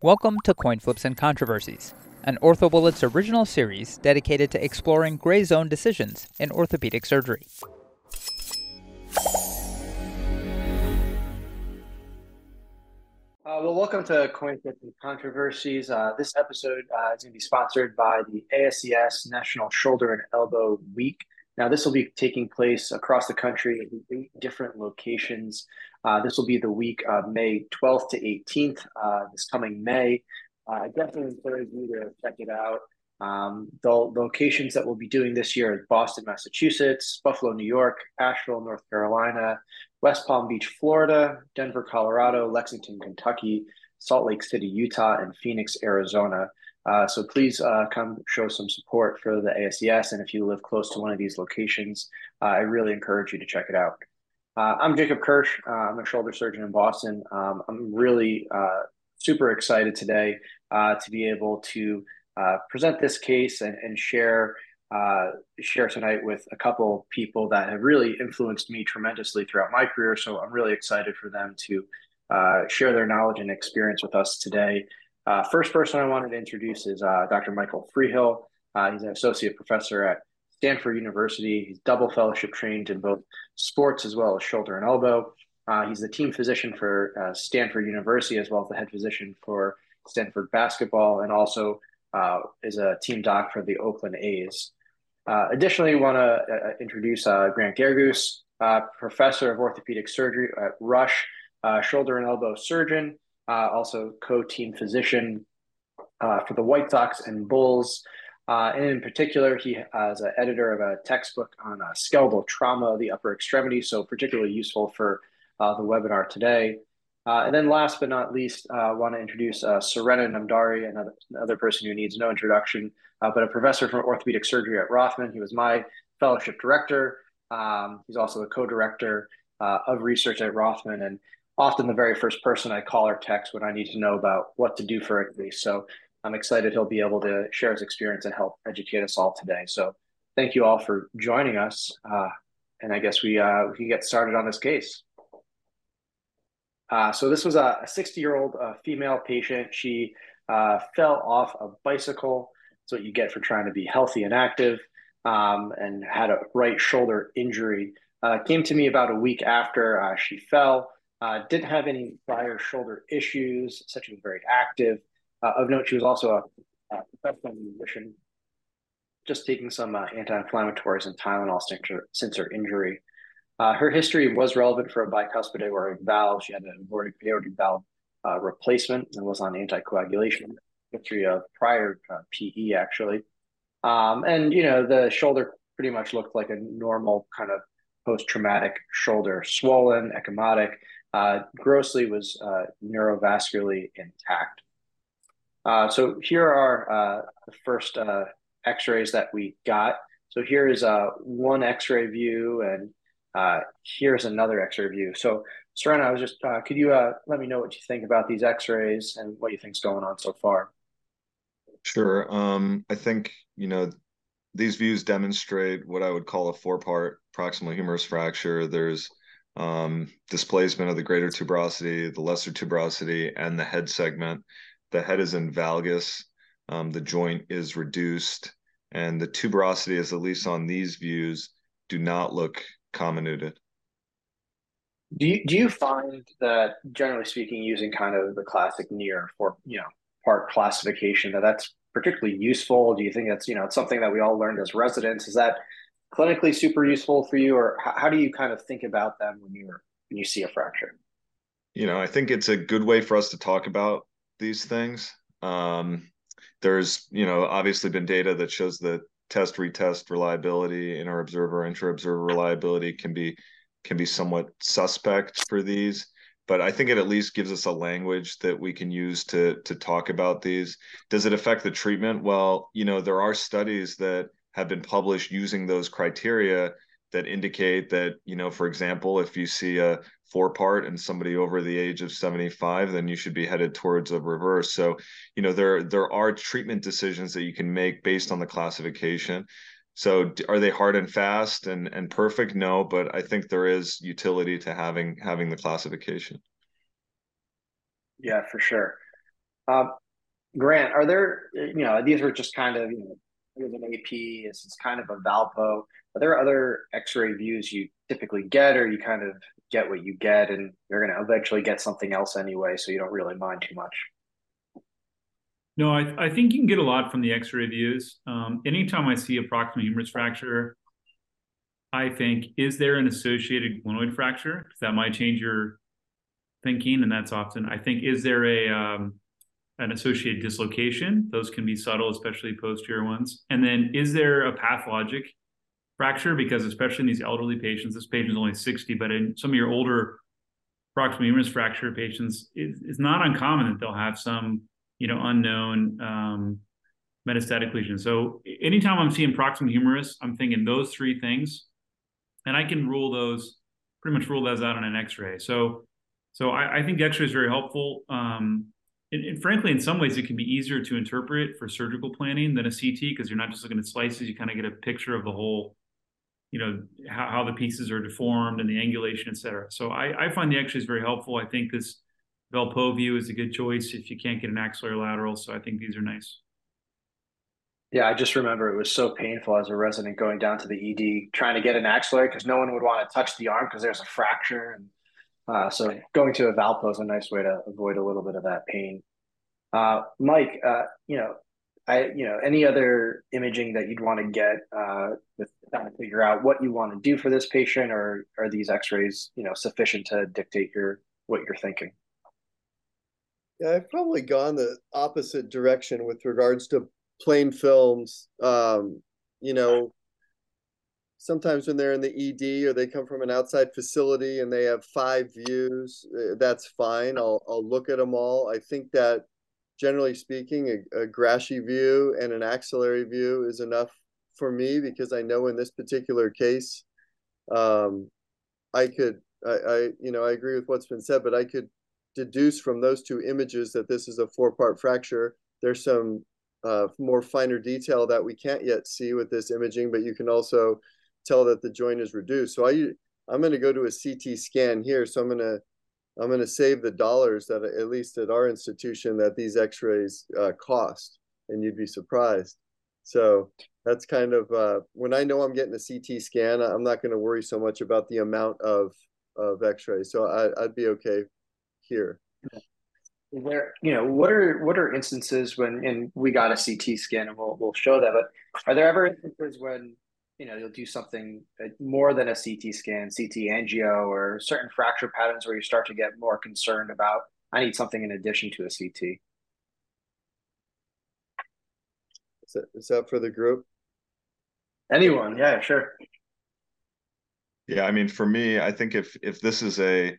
Welcome to Coin Flips and Controversies, an OrthoBullets original series dedicated to exploring gray zone decisions in orthopedic surgery. Uh, well, welcome to Coin Flips and Controversies. Uh, this episode uh, is going to be sponsored by the ASES National Shoulder and Elbow Week. Now, this will be taking place across the country in eight different locations. Uh, this will be the week of May 12th to 18th, uh, this coming May. Uh, I definitely encourage you to check it out. Um, the, locations that we'll be doing this year is Boston, Massachusetts, Buffalo, New York, Asheville, North Carolina, West Palm Beach, Florida, Denver, Colorado, Lexington, Kentucky, Salt Lake City, Utah, and Phoenix, Arizona. Uh, so please uh, come show some support for the ASES. And if you live close to one of these locations, uh, I really encourage you to check it out. Uh, I'm Jacob Kirsch. Uh, I'm a shoulder surgeon in Boston. Um, I'm really uh, super excited today to be able to present this case and, and share share tonight with a couple people that have really influenced me tremendously throughout my career. So I'm really excited for them to share their knowledge and experience with us today. Uh, first person I wanted to introduce is uh, Dr. Michael Freehill. Uh, he's an associate professor at Stanford University. He's double fellowship trained in both sports as well as shoulder and elbow. Uh, he's the team physician for uh, Stanford University as well as the head physician for Stanford basketball, and also uh, is a team doc for the Oakland A's. additionally, we want to introduce Grant Garrigues, professor of orthopedic surgery at Rush, shoulder and elbow surgeon uh, also co-team physician uh, for the White Sox and Bulls. Uh, and in particular, he is an editor of a textbook on uh, skeletal trauma of the upper extremity, so particularly useful for uh, the webinar today. Uh, and then last but not least, I want to introduce Surena Namdari, another, another person who needs no introduction, but a professor from orthopedic surgery at Rothman. He was my fellowship director. Um, he's also the co-director of research at Rothman. And often the very first person I call or text when I need to know about what to do for a case. So I'm excited he'll be able to share his experience and help educate us all today. So thank you all for joining us. Uh, and I guess we, uh, we can get started on this case. Uh, so this was a 60 year old uh, female patient. She uh, fell off a bicycle. That's what you get for trying to be healthy and active um, and had a right shoulder injury. Uh, came to me about a week after she fell. Didn't have any prior shoulder issues, such as very active. Uh, of note, she was also a, a professional musician, just taking some uh, anti-inflammatories and Tylenol since her, injury. Uh, her history was relevant for a bicuspid aortic valve. She had an aortic, aortic valve uh, replacement and was on anticoagulation. History of prior uh, PE actually, um, and you know the shoulder pretty much looked like a normal kind of post-traumatic shoulder, swollen, ecchymotic uh, grossly was neurovascularly intact. Uh, so here are uh, the first uh, x-rays that we got. So here is uh, one x-ray view and here's another x-ray view. So Surena, I was just, could you let me know what you think about these x-rays and what you think's going on so far? Sure. Um, I think, you know, these views demonstrate what I would call a four-part proximal humerus fracture. There's um, displacement of the greater tuberosity, the lesser tuberosity, and the head segment. The head is in valgus, um, the joint is reduced, and the tuberosity, is at least on these views, do not look comminuted. Do you, do you find that, generally speaking, using kind of the classic Neer for you know part classification, that that's particularly useful? Do you think that's you know it's something that we all learned as residents? Is that clinically super useful for you, or how, how do you kind of think about them when you're when you see a fracture? You know, I think it's a good way for us to talk about these things. Um, there's, you know, obviously been data that shows that test retest reliability, inter observer, intra observer reliability can be can be somewhat suspect for these but I think it at least gives us a language that we can use to to talk about these. Does it affect the treatment? Well, you know, there are studies that have been published using those criteria that indicate that you know for example if you see a four part and somebody over the age of 75 then you should be headed towards a reverse. So you know there there are treatment decisions that you can make based on the classification. So are they hard and fast and and perfect? No but i think there is utility to having having the classification. Yeah for sure. Um, Grant, are there, you know, these are just kind of, you know, an AP, it's, it's kind of a Velpeau. Are there other X-ray views you typically get, or you kind of get what you get, and you're going to eventually get something else anyway, so you don't really mind too much? No, I, I think you can get a lot from the X-ray views. Um, anytime I see a proximal humerus fracture, I think, is there an associated glenoid fracture? Because that might change your thinking, and that's often. I think, is there a um, an associated dislocation? Those can be subtle, especially posterior ones. And then, is there a pathologic fracture? Because especially in these elderly patients, this patient is only 60, but in some of your older proximal humerus fracture patients, it, it's not uncommon that they'll have some, you know, unknown um, metastatic lesion. So anytime I'm seeing proximal humerus, I'm thinking those three things, and I can rule those pretty much rule those out on an X-ray. So, so I, I think X-ray is very helpful. Um, and, and, frankly, in some ways, it can be easier to interpret for surgical planning than a CT because you're not just looking at slices. You kind of get a picture of the whole, you know, how, how the pieces are deformed and the angulation, et cetera. So I, I find the X-rays very helpful. I think this Velpeau view is a good choice if you can't get an axillary lateral. So I think these are nice. Yeah, I just remember it was so painful as a resident going down to the ED trying to get an axillary because no one would want to touch the arm because there's a fracture and uh, so going to a Velpeau is a nice way to avoid a little bit of that pain. Uh, Mike, uh, you know, I, you know, any other imaging that you'd want to get uh, with trying to figure out what you want to do for this patient, or are these X-rays, you know, sufficient to dictate your what you're thinking? Yeah, I've probably gone the opposite direction with regards to plain films. Um, you know, sometimes when they're in the ED or they come from an outside facility and they have five views, eh, that's fine. I'll I'll look at them all. I think that generally speaking, a, a view and an axillary view is enough for me because I know in this particular case, um, I could I, I you know I agree with what's been said, but I could deduce from those two images that this is a four part fracture. There's some uh, more finer detail that we can't yet see with this imaging, but you can also tell that the joint is reduced. So I I'm going to go to a CT scan here. So I'm going to I'm going to save the dollars that at least at our institution that these X-rays uh, cost, and you'd be surprised. So that's kind of uh, when I know I'm getting a CT scan, I'm not going to worry so much about the amount of of X-rays. So I, I'd be okay here. Where you know what are what are instances when and we got a CT scan and we'll we'll show that, but are there ever instances when you know you'll do something uh, more than a CT scan, CT angio, or certain fracture patterns where you start to get more concerned about I need something in addition to a CT. Is that, is that for the group? Anyone? Yeah, sure. Yeah, I mean, for me, I think if if this is a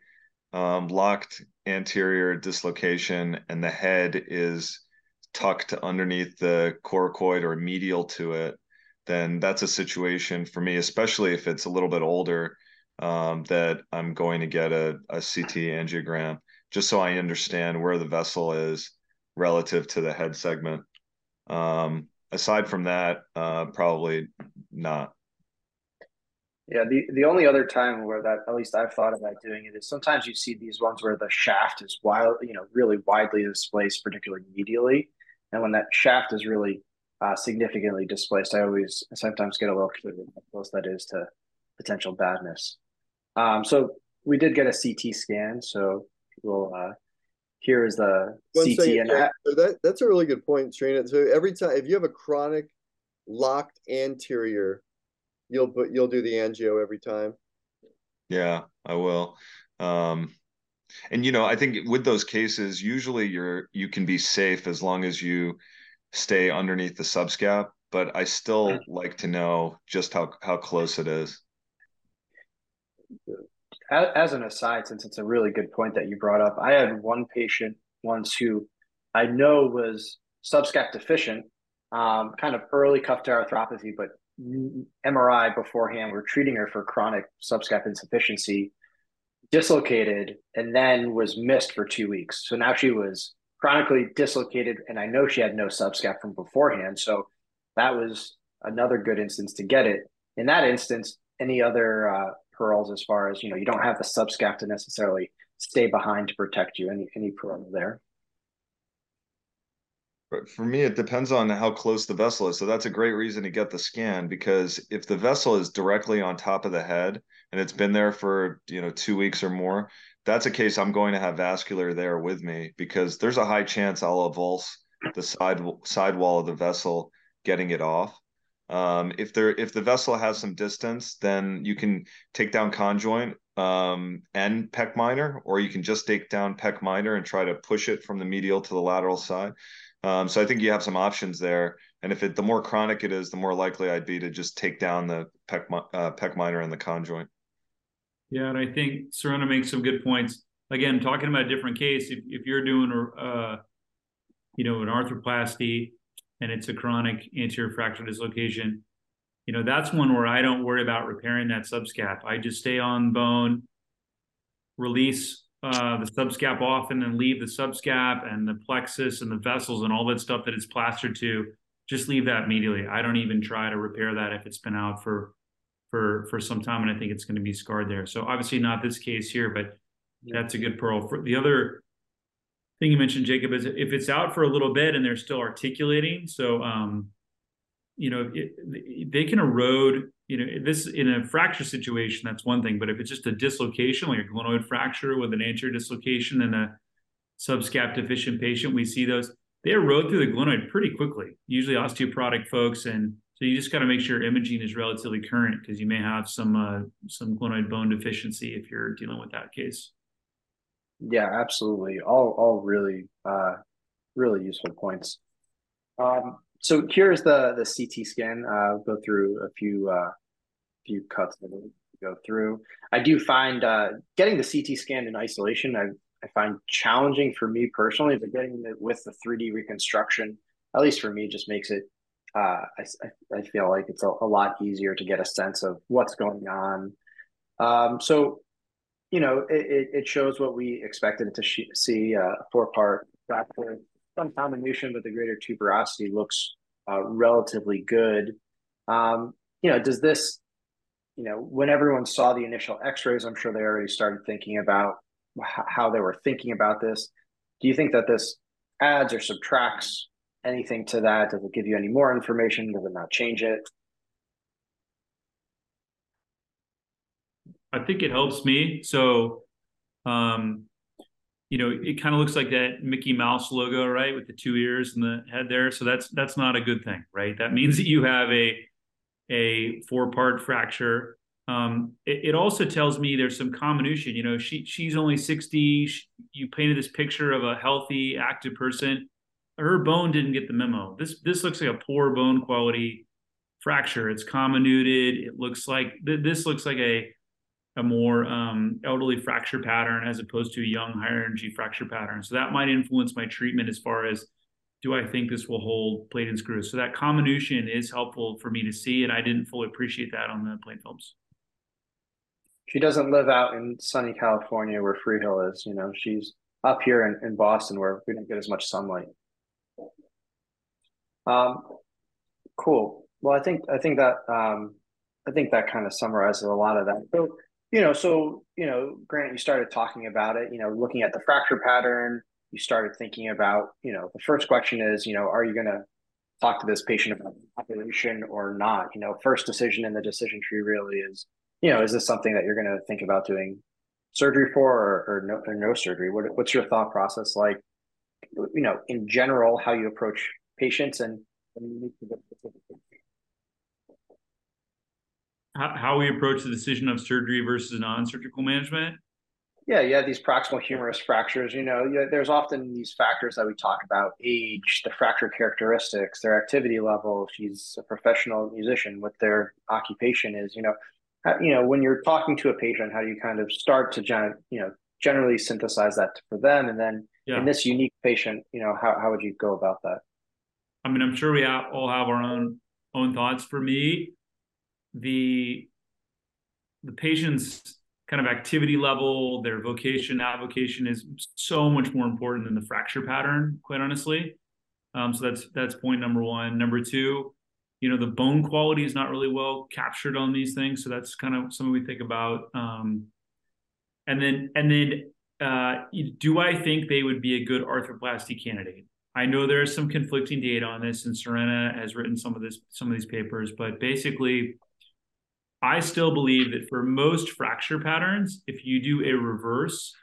um, locked anterior dislocation and the head is tucked underneath the coracoid or medial to it, then that's a situation for me, especially if it's a little bit older, um, that I'm going to get a, a CT angiogram just so I understand where the vessel is relative to the head segment. Um, aside from that, uh, probably not. Yeah, the, the only other time where that at least I've thought about doing it is sometimes you see these ones where the shaft is wild, you know, really widely displaced, particularly medially, and when that shaft is really uh, significantly displaced, I always sometimes get a little curious how close that is to potential badness. Um, so we did get a CT scan, so we'll uh, here is the One CT second, and yeah, so that that's a really good point, Surena. So every time if you have a chronic locked anterior, you'll put you'll do the angio every time. Yeah, I will. Um, and you know, I think with those cases, usually you're you can be safe as long as you stay underneath the subscap, but I still like to know just how how close it is. As an aside, since it's a really good point that you brought up, I had one patient once who I know was subscap deficient, um, kind of early cuff tear arthropathy, but MRI beforehand. We're treating her for chronic subscap insufficiency, dislocated, and then was missed for two weeks. So now she was chronically dislocated, and I know she had no subscap from beforehand. So that was another good instance to get it. In that instance, any other uh, pearls as far as you know, you don't have the subscap to necessarily stay behind to protect you. Any any pearl there? But For me, it depends on how close the vessel is. So that's a great reason to get the scan because if the vessel is directly on top of the head and it's been there for you know two weeks or more, that's a case I'm going to have vascular there with me because there's a high chance I'll avulse the side side wall of the vessel, getting it off. Um, if there if the vessel has some distance, then you can take down conjoint um, and pec minor, or you can just take down pec minor and try to push it from the medial to the lateral side. Um, so I think you have some options there. And if it the more chronic it is, the more likely I'd be to just take down the pec, uh, pec minor and the conjoint. Yeah, and I think Surena makes some good points. Again, talking about a different case, if, if you're doing uh, you know, an arthroplasty and it's a chronic anterior fracture dislocation, you know, that's one where I don't worry about repairing that subscap. I just stay on bone, release uh, the subscap often and then leave the subscap and the plexus and the vessels and all that stuff that it's plastered to. Just leave that immediately. I don't even try to repair that if it's been out for for for some time and I think it's going to be scarred there. So obviously not this case here, but that's a good pearl. For the other thing you mentioned, Jacob, is if it's out for a little bit and they're still articulating, so um, you know it, they can erode. You know, this in a fracture situation, that's one thing. But if it's just a dislocation, like a glenoid fracture with an anterior dislocation and a subscap deficient patient, we see those. They erode through the glenoid pretty quickly. Usually osteoporotic folks, and so you just got to make sure imaging is relatively current because you may have some uh, some glenoid bone deficiency if you're dealing with that case. Yeah, absolutely. All all really uh, really useful points. Um, so here's the the CT scan. Uh, I'll go through a few uh, few cuts go through. I do find uh, getting the CT scan in isolation. I I find challenging for me personally, but getting it with the 3D reconstruction, at least for me, just makes it. Uh, I I feel like it's a, a lot easier to get a sense of what's going on. Um, so you know, it, it shows what we expected to see uh, a four part fracture. Some comminution, but the greater tuberosity looks uh, relatively good. Um, you know, does this, you know, when everyone saw the initial x rays, I'm sure they already started thinking about how they were thinking about this. Do you think that this adds or subtracts anything to that? Does it give you any more information? Does it not change it? I think it helps me. So, um, you know, it kind of looks like that Mickey Mouse logo, right, with the two ears and the head there. So that's that's not a good thing, right? That means that you have a a four part fracture. Um, it, it, also tells me there's some comminution. You know, she she's only 60. She, you painted this picture of a healthy, active person. Her bone didn't get the memo. This this looks like a poor bone quality fracture. It's comminuted. It looks like this looks like a a more um, elderly fracture pattern as opposed to a young higher energy fracture pattern. So that might influence my treatment as far as do I think this will hold plate and screws. So that comminution is helpful for me to see, and I didn't fully appreciate that on the plate films. She doesn't live out in sunny California where Freehill is. You know, she's up here in, in Boston where we don't get as much sunlight. Um, cool. Well, I think I think that um, I think that kind of summarizes a lot of that. So you know, so you know, Grant, you started talking about it. You know, looking at the fracture pattern, you started thinking about. You know, the first question is, you know, are you going to talk to this patient about population or not? You know, first decision in the decision tree really is, you know, is this something that you're going to think about doing surgery for or, or no, or no surgery? What, what's your thought process like? You know, in general, how you approach patients and, and how, how we approach the decision of surgery versus non-surgical management? Yeah, yeah, these proximal humerus fractures. You know, there's often these factors that we talk about: age, the fracture characteristics, their activity level. If she's a professional musician, what their occupation is. You know, uh, you know, when you're talking to a patient, how do you kind of start to gen- you know generally synthesize that for them, and then yeah. in this unique patient, you know, how how would you go about that? I mean, I'm sure we all have our own own thoughts. For me, the the patient's kind of activity level, their vocation, avocation is so much more important than the fracture pattern, quite honestly. Um, so that's that's point number one. Number two, you know, the bone quality is not really well captured on these things, so that's kind of something we think about. Um, and then and then, uh, do I think they would be a good arthroplasty candidate? I know there is some conflicting data on this, and Surena has written some of this, some of these papers, but basically, I still believe that for most fracture patterns, if you do a reverse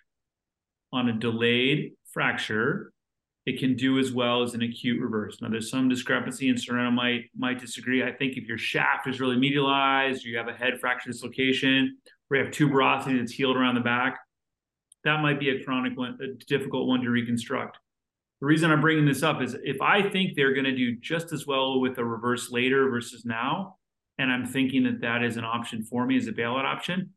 on a delayed fracture, it can do as well as an acute reverse. Now, there's some discrepancy, and Surena might might disagree. I think if your shaft is really medialized, you have a head fracture dislocation, or you have tuberosity that's healed around the back, that might be a chronic one, a difficult one to reconstruct. The reason I'm bringing this up is if I think they're going to do just as well with a reverse later versus now, and I'm thinking that that is an option for me as a bailout option,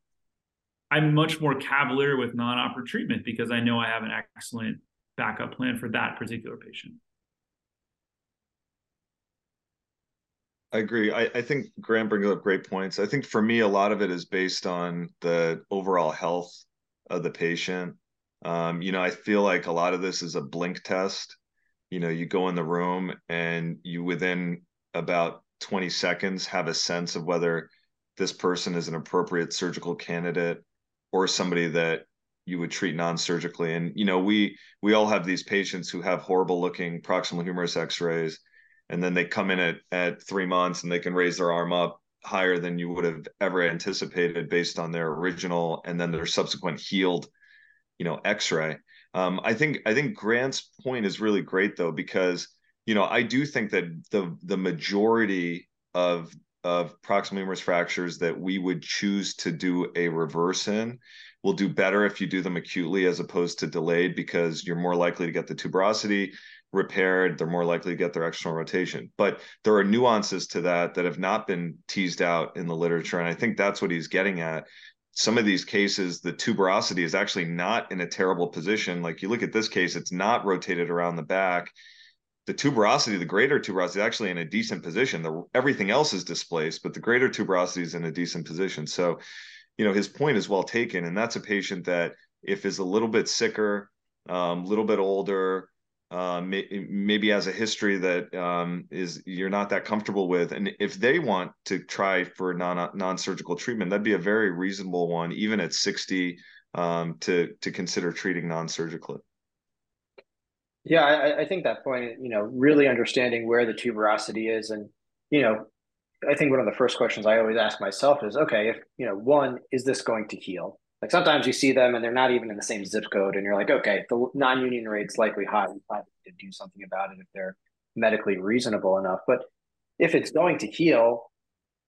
I'm much more cavalier with non-operative treatment because I know I have an excellent backup plan for that particular patient. I agree. I, I think Grant brings up great points. I think for me, a lot of it is based on the overall health of the patient. Um, you know, I feel like a lot of this is a blink test. You know, you go in the room and you within about 20 seconds have a sense of whether this person is an appropriate surgical candidate or somebody that you would treat non-surgically and you know we we all have these patients who have horrible looking proximal humerus x-rays and then they come in at at three months and they can raise their arm up higher than you would have ever anticipated based on their original and then their subsequent healed you know x-ray. Um, i think i think grant's point is really great though because you know i do think that the the majority of of proximal humerus fractures that we would choose to do a reverse in will do better if you do them acutely as opposed to delayed because you're more likely to get the tuberosity repaired. They're more likely to get their external rotation. But there are nuances to that that have not been teased out in the literature and i think that's what he's getting at some of these cases the tuberosity is actually not in a terrible position. Like you look at this case it's not rotated around the back. The tuberosity the greater tuberosity is actually in a decent position. The, everything else is displaced but the greater tuberosity is in a decent position. So you know his point is well taken and that's a patient that if is a little bit sicker a um, little bit older uh, may, maybe has a history that um, is you're not that comfortable with, and if they want to try for non non surgical treatment, that'd be a very reasonable one, even at 60, um, to to consider treating non surgically. Yeah, I, I think that point, you know, really understanding where the tuberosity is, and you know, I think one of the first questions I always ask myself is, okay, if you know, one, is this going to heal? Like sometimes you see them and they're not even in the same zip code, and you're like, okay, the non-union rate's likely high. You probably to do something about it if they're medically reasonable enough. But if it's going to heal,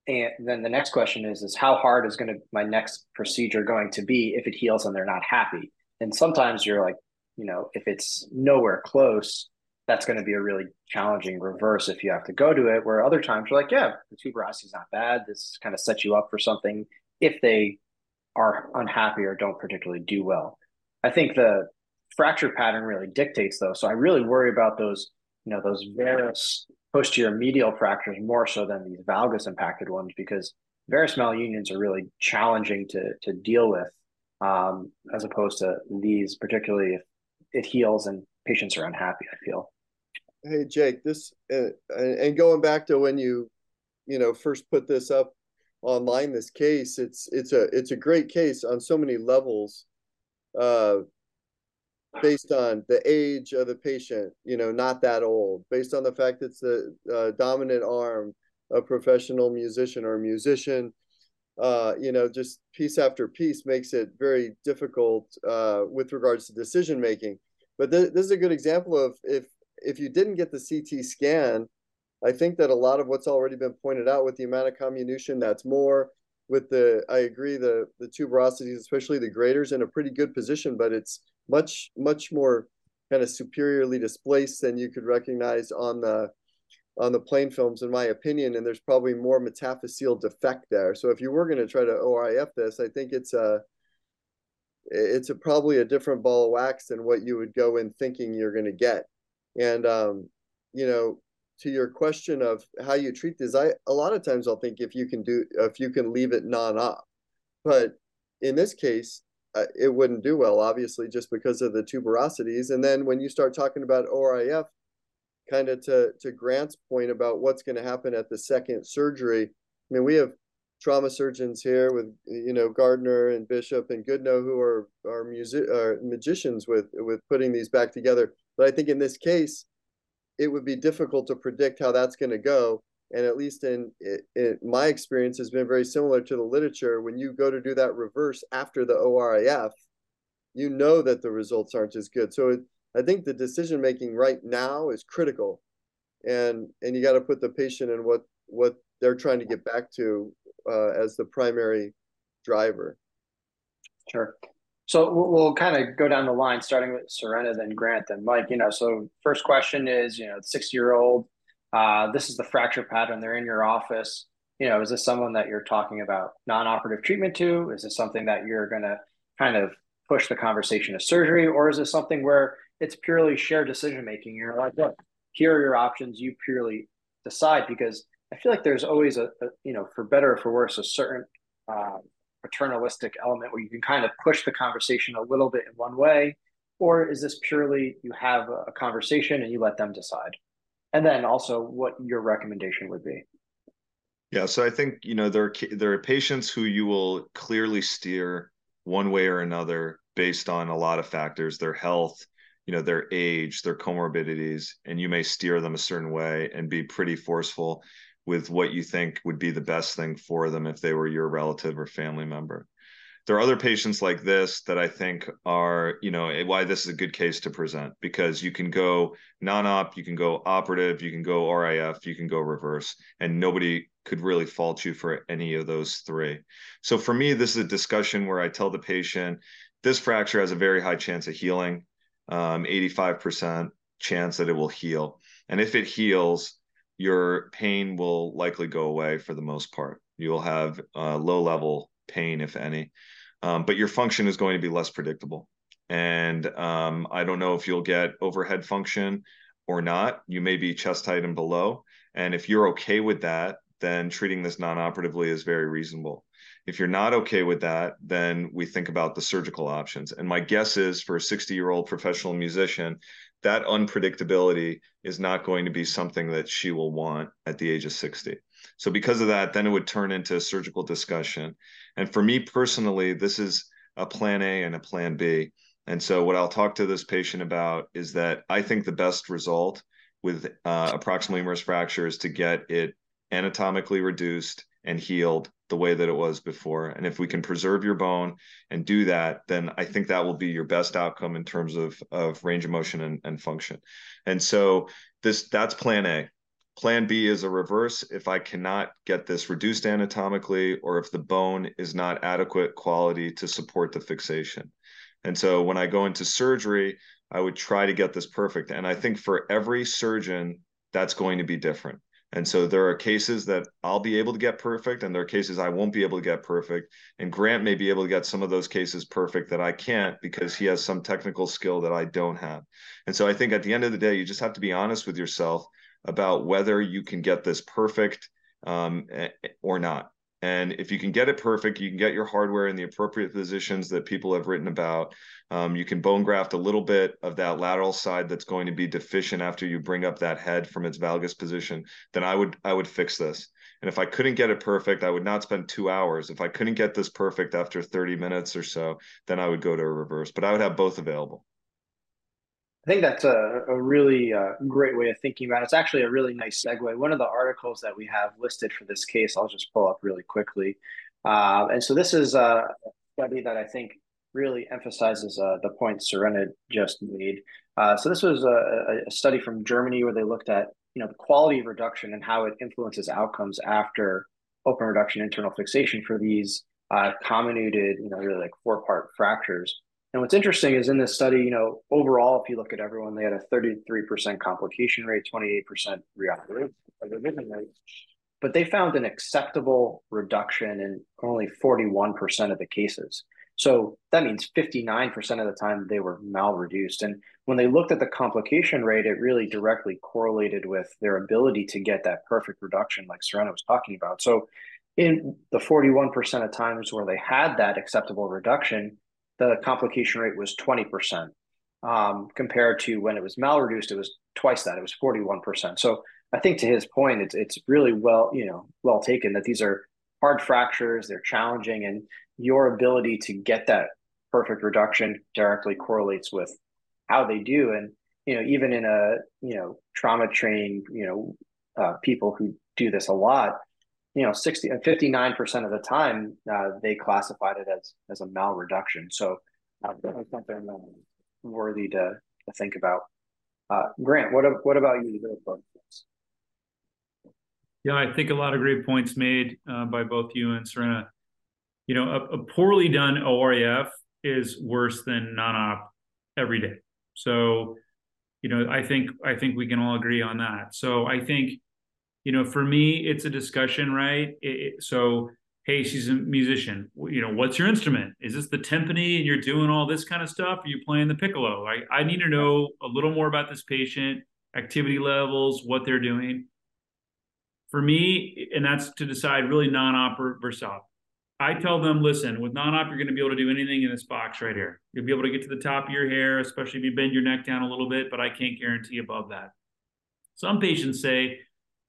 and then the next question is, is how hard is going to my next procedure going to be if it heals and they're not happy? And sometimes you're like, you know, if it's nowhere close, that's going to be a really challenging reverse if you have to go to it. Where other times you're like, yeah, the tuberosity is not bad. This kind of sets you up for something if they are unhappy or don't particularly do well. I think the fracture pattern really dictates though. So I really worry about those, you know, those varus posterior medial fractures more so than these valgus impacted ones because varus malunions are really challenging to to deal with um, as opposed to these, particularly if it heals and patients are unhappy. I feel. Hey Jake, this uh, and going back to when you, you know, first put this up online this case it's it's a it's a great case on so many levels uh based on the age of the patient you know not that old based on the fact it's the uh, dominant arm a professional musician or musician uh you know just piece after piece makes it very difficult uh with regards to decision making but th- this is a good example of if if you didn't get the ct scan I think that a lot of what's already been pointed out with the amount of comminution, that's more with the, I agree, the, the tuberosities, especially the graders in a pretty good position, but it's much, much more kind of superiorly displaced than you could recognize on the, on the plain films, in my opinion, and there's probably more metaphyseal defect there. So if you were going to try to ORIF this, I think it's a, it's a probably a different ball of wax than what you would go in thinking you're going to get. And, um, you know, to your question of how you treat this, I a lot of times I'll think if you can do if you can leave it non-op, but in this case, uh, it wouldn't do well, obviously, just because of the tuberosities. And then when you start talking about ORIF, kind of to to Grant's point about what's going to happen at the second surgery. I mean, we have trauma surgeons here with you know Gardner and Bishop and Goodnow who are are music are magicians with with putting these back together. But I think in this case, it would be difficult to predict how that's going to go. And at least in, my experience has been very similar to the literature. When you go to do that reverse after the ORIF, you know that the results aren't as good. So it, I think the decision making right now is critical, and and you got to put the patient in what what they're trying to get back to uh, as the primary driver. Sure. So we'll, we'll kind of go down the line, starting with Surena, then Grant, then Mike. You know, so first question is, you know, six-year-old. Uh, this is the fracture pattern. They're in your office. You know, is this someone that you're talking about non-operative treatment to? Is this something that you're going to kind of push the conversation to surgery, or is this something where it's purely shared decision making? You're like, look, here are your options. You purely decide because I feel like there's always a, a you know, for better or for worse, a certain uh, paternalistic element where you can kind of push the conversation a little bit in one way, or is this purely you have a conversation and you let them decide? And then also what your recommendation would be. Yeah, so I think you know there are there are patients who you will clearly steer one way or another based on a lot of factors, their health, you know, their age, their comorbidities, and you may steer them a certain way and be pretty forceful with what you think would be the best thing for them if they were your relative or family member. There are other patients like this that I think are, you know, eh, why this is a good case to present because you can go non op, you can go operative, you can go RIF, you can go reverse, and nobody could really fault you for any of those three. So for me, this is a discussion where I tell the patient this fracture has a very high chance of healing, um, 85% chance that it will heal. And if it heals, your pain will likely go away for the most part. You'll have uh, low level pain, if any, um, but your function is going to be less predictable. And um, I don't know if you'll get overhead function or not. You may be chest height and below. And if you're okay with that, then treating this non operatively is very reasonable. If you're not okay with that, then we think about the surgical options. And my guess is for a 60 year old professional musician, that unpredictability is not going to be something that she will want at the age of 60. So, because of that, then it would turn into a surgical discussion. And for me personally, this is a plan A and a plan B. And so, what I'll talk to this patient about is that I think the best result with uh, proximal humerus fracture is to get it anatomically reduced and healed the way that it was before. And if we can preserve your bone and do that, then I think that will be your best outcome in terms of, of range of motion and, and function. And so this that's plan A. Plan B is a reverse if I cannot get this reduced anatomically or if the bone is not adequate quality to support the fixation. And so when I go into surgery, I would try to get this perfect. And I think for every surgeon, that's going to be different. And so there are cases that I'll be able to get perfect, and there are cases I won't be able to get perfect. And Grant may be able to get some of those cases perfect that I can't because he has some technical skill that I don't have. And so I think at the end of the day, you just have to be honest with yourself about whether you can get this perfect um, or not. And if you can get it perfect, you can get your hardware in the appropriate positions that people have written about. Um, you can bone graft a little bit of that lateral side that's going to be deficient after you bring up that head from its valgus position. Then I would I would fix this. And if I couldn't get it perfect, I would not spend two hours. If I couldn't get this perfect after 30 minutes or so, then I would go to a reverse. But I would have both available. I think that's a, a really uh, great way of thinking about it. It's actually a really nice segue. One of the articles that we have listed for this case, I'll just pull up really quickly. Uh, and so this is a study that I think really emphasizes uh, the point Surena just made. Uh, so this was a, a, study from Germany where they looked at you know the quality of reduction and how it influences outcomes after open reduction internal fixation for these uh, comminuted, you know, really like four part fractures. And what's interesting is in this study, you know, overall, if you look at everyone, they had a 33% complication rate, 28% revision rate, but they found an acceptable reduction in only 41% of the cases. So that means 59% of the time they were malreduced. And when they looked at the complication rate, it really directly correlated with their ability to get that perfect reduction, like Surena was talking about. So in the 41% of times where they had that acceptable reduction, the complication rate was 20%. Um, compared to when it was malreduced, it was twice that. It was 41%. So I think to his point, it's it's really well, you know, well taken that these are hard fractures, they're challenging, and your ability to get that perfect reduction directly correlates with how they do. And you know, even in a you know trauma trained you know uh, people who do this a lot, you know, 60 and 59% of the time, uh, they classified it as, as a malreduction. So uh, something worthy to, to think about. Uh, Grant, what, what about you? Yeah, I think a lot of great points made uh, by both you and Surena. You know, a, a poorly done ORIF is worse than non-op every day. So, you know, I think I think we can all agree on that. So I think you know, for me, it's a discussion, right? It, it, so, hey, she's a musician. You know, what's your instrument? Is this the timpani and you're doing all this kind of stuff? Are you playing the piccolo? I, I need to know a little more about this patient, activity levels, what they're doing. For me, and that's to decide really non-op versus op. I tell them, listen, with non-op, you're going to be able to do anything in this box right here. You'll be able to get to the top of your hair, especially if you bend your neck down a little bit, but I can't guarantee above that. Some patients say,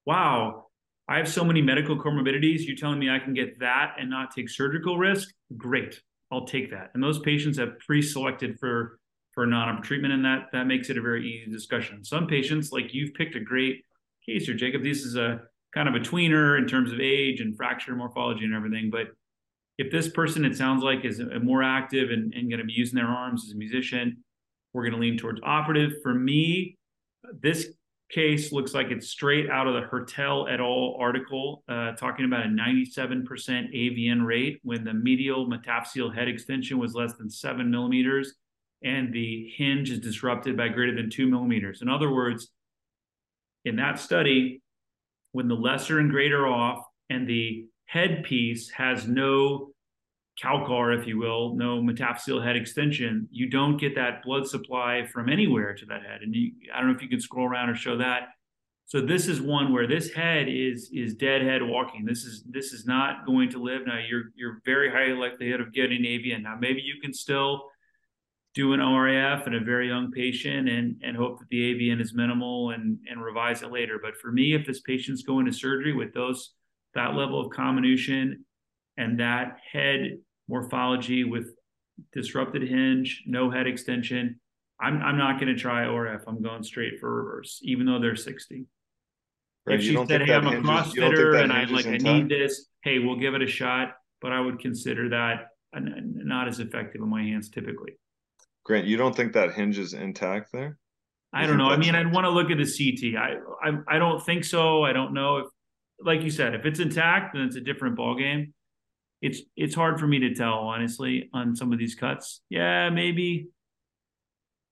wow, I have so many medical comorbidities. You're telling me I can get that and not take surgical risk? Great. I'll take that. And those patients have pre-selected for for non-op treatment, and that that makes it a very easy discussion. Some patients, like you've picked a great case here, Jacob. This is a kind of a tweener in terms of age and fracture morphology and everything. But if this person, it sounds like, is more active and, and going to be using their arms as a musician, we're going to lean towards operative. For me, this case looks like it's straight out of the Hertel et al. article, uh, talking about a 97% AVN rate when the medial metaphyseal head extension was less than seven millimeters and the hinge is disrupted by greater than two millimeters. In other words, in that study, when the lesser and greater off and the headpiece has no calcar, if you will, no metaphyseal head extension, you don't get that blood supply from anywhere to that head. And you, I don't know if you can scroll around or show that. So this is one where this head is is dead head walking. This is this is not going to live. Now you're you're very high likelihood of getting AVN. Now maybe you can still do an ORIF in a very young patient and and hope that the AVN is minimal and and revise it later. But for me, if this patient's going to surgery with those that level of comminution and that head morphology with disrupted hinge, no head extension, I'm I'm not going to try ORIF. I'm going straight for reverse, even though they're 60. Right, if she said, "Hey, I'm a CrossFitter and I like I need this," hey, we'll give it a shot. But I would consider that not as effective in my hands typically. Grant, you don't think that hinge is intact there? I don't know. I mean, I'd want to look at the CT. I, I I don't think so. I don't know if, like you said, if it's intact, then it's a different ball game it's it's hard for me to tell honestly on some of these cuts. Yeah, maybe.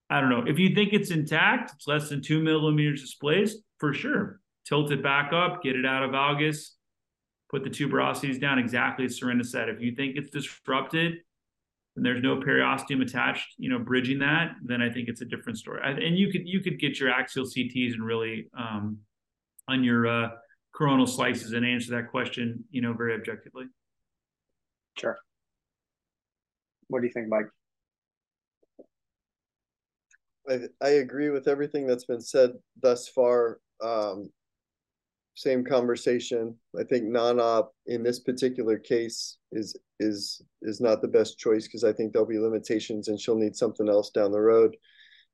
I don't know. If you think it's intact, it's less than two millimeters displaced, for sure. Tilt it back up, get it out of valgus, put the tuberosities down exactly as Surena said. If you think it's disrupted and there's no periosteum attached, you know, bridging that, then I think it's a different story. And you could you could get your axial CTs and really um, on your uh, coronal slices and answer that question, you know, very objectively. Sure. What do you think, Mike? I, I agree with everything that's been said thus far. Um, same conversation. I think non-op in this particular case is is is not the best choice because I think there'll be limitations and she'll need something else down the road.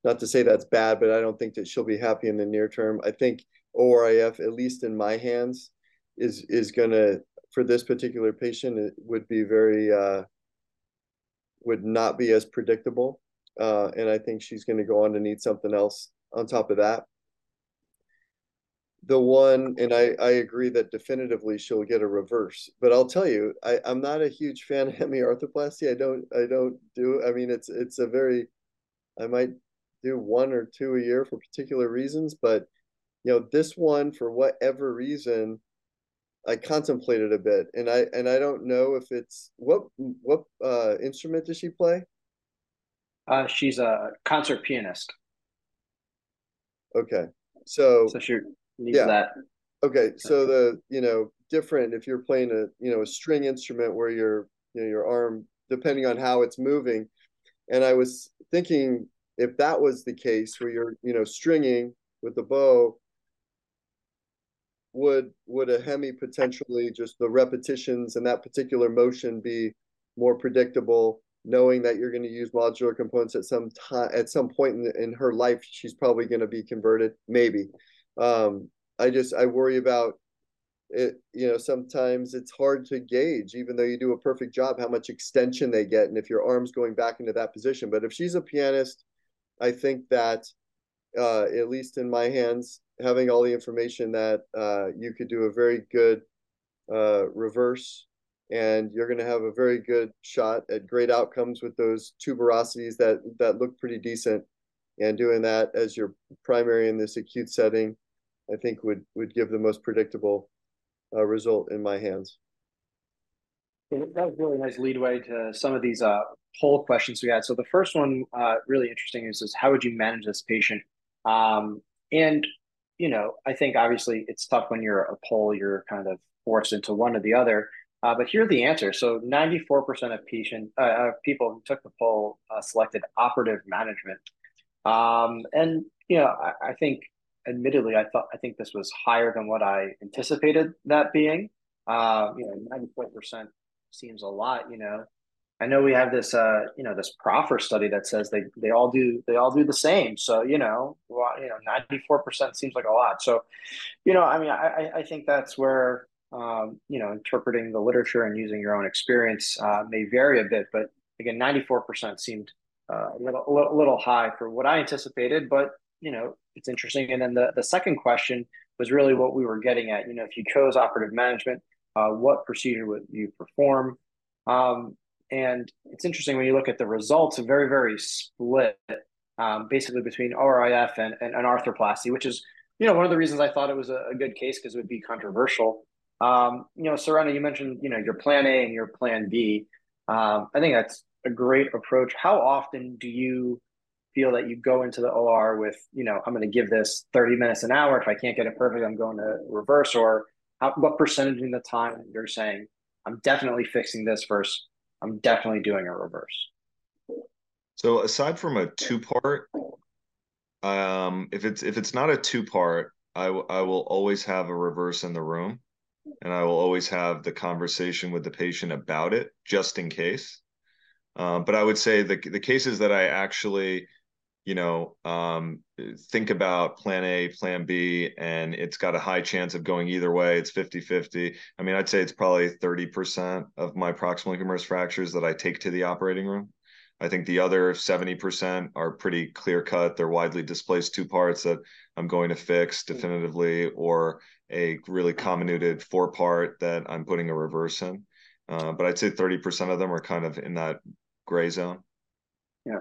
Not to say that's bad, but I don't think that she'll be happy in the near term. I think ORIF, at least in my hands, is is going to for this particular patient, it would be very uh, would not be as predictable, uh, and I think she's going to go on to need something else on top of that. The one, and I I agree that definitively she'll get a reverse, but I'll tell you, I I'm not a huge fan of hemiarthroplasty. I don't I don't do. I mean, it's it's a very, I might do one or two a year for particular reasons, but you know this one for whatever reason I contemplated a bit, and I and I don't know if it's what what uh, instrument does she play? Uh, she's a concert pianist. Okay, so so she needs yeah. that. Okay, so the you know different if you're playing a you know a string instrument where your you know your arm depending on how it's moving, and I was thinking if that was the case where you're you know stringing with the bow would would a hemi potentially just the repetitions and that particular motion be more predictable knowing that you're going to use modular components at some time at some point in, in her life she's probably going to be converted? Maybe. Um, i just i worry about it you know sometimes it's hard to gauge even though you do a perfect job how much extension they get and if your arm's going back into that position. But if she's a pianist i think that uh, at least in my hands having all the information that uh, you could do a very good uh, reverse and you're going to have a very good shot at great outcomes with those tuberosities that that look pretty decent and doing that as your primary in this acute setting i think would would give the most predictable uh, result in my hands that was really nice leadway to some of these uh, poll questions we had. So the first one, uh, really interesting, is, is how would you manage this patient? Um, and you know, I think obviously it's tough when you're a poll, you're kind of forced into one or the other. Uh, but here are the answers. So 94% of patient uh, people who took the poll uh, selected operative management. Um, and you know, I, I, think, admittedly, I thought I think this was higher than what I anticipated that being. Uh, you know, 94% seems a lot. You know, I know we have this, uh, you know, this PROFHER study that says they they all do they all do the same. So you know, you know, 94% seems like a lot. So, you know, I mean, I I think that's where um, you know, interpreting the literature and using your own experience uh, may vary a bit, but again, 94% seemed uh, a, little, a little high for what I anticipated, but you know, it's interesting. And then the, the second question was really what we were getting at. You know, if you chose operative management, uh, what procedure would you perform? Um, and it's interesting when you look at the results, very, very split, um, basically between ORIF and, and, and, arthroplasty, which is, you know, one of the reasons I thought it was a, a good case because it would be controversial. Um, you know, Surena, you mentioned you know your plan A and your plan B. Um, I think that's a great approach. How often do you feel that you go into the OR with you know I'm going to give this 30 minutes an hour. If I can't get it perfect, I'm going to reverse. Or how, what percentage of the time you're saying I'm definitely fixing this first. I'm definitely doing a reverse. So aside from a two part, um, if it's if it's not a two part, I, I will always have a reverse in the room and I will always have the conversation with the patient about it just in case. Um, but I would say the the cases that I actually, you know, um, think about plan A, plan B, and it's got a high chance of going either way. It's 50 50. I mean, I'd say it's probably 30% of my proximal humerus fractures that I take to the operating room. I think the other 70% are pretty clear cut. They're widely displaced two parts that I'm going to fix definitively, or a really comminuted four part that I'm putting a reverse in. Uh, but I'd say 30% of them are kind of in that gray zone. Yeah.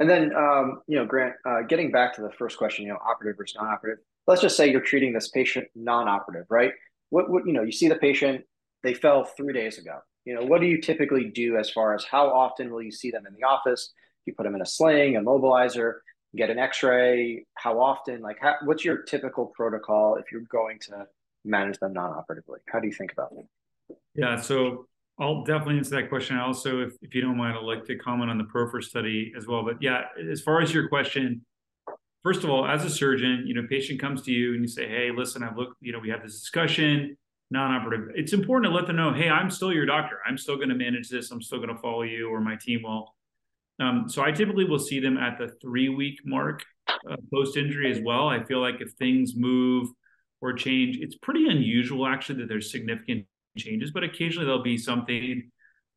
And then, um, you know, Grant, uh, getting back to the first question, you know, operative versus non operative, let's just say you're treating this patient non operative, right? What, what, you know, you see the patient, they fell three days ago you know, what do you typically do as far as how often will you see them in the office? You put them in a sling, a mobilizer, get an X-ray. How often? Like, how, what's your typical protocol if you're going to manage them non-operatively? How do you think about it? Yeah, so I'll definitely answer that question. Also, if, if you don't mind, I'd like to comment on the PROFHER study as well. But yeah, as far as your question, first of all, as a surgeon, you know, patient comes to you and you say, "Hey, listen, I've looked. You know, we have this discussion non-operative it's important to let them know hey i'm still your doctor i'm still going to manage this i'm still going to follow you or my team will um, so i typically will see them at the three week mark uh, post injury as well i feel like if things move or change it's pretty unusual actually that there's significant changes but occasionally there'll be something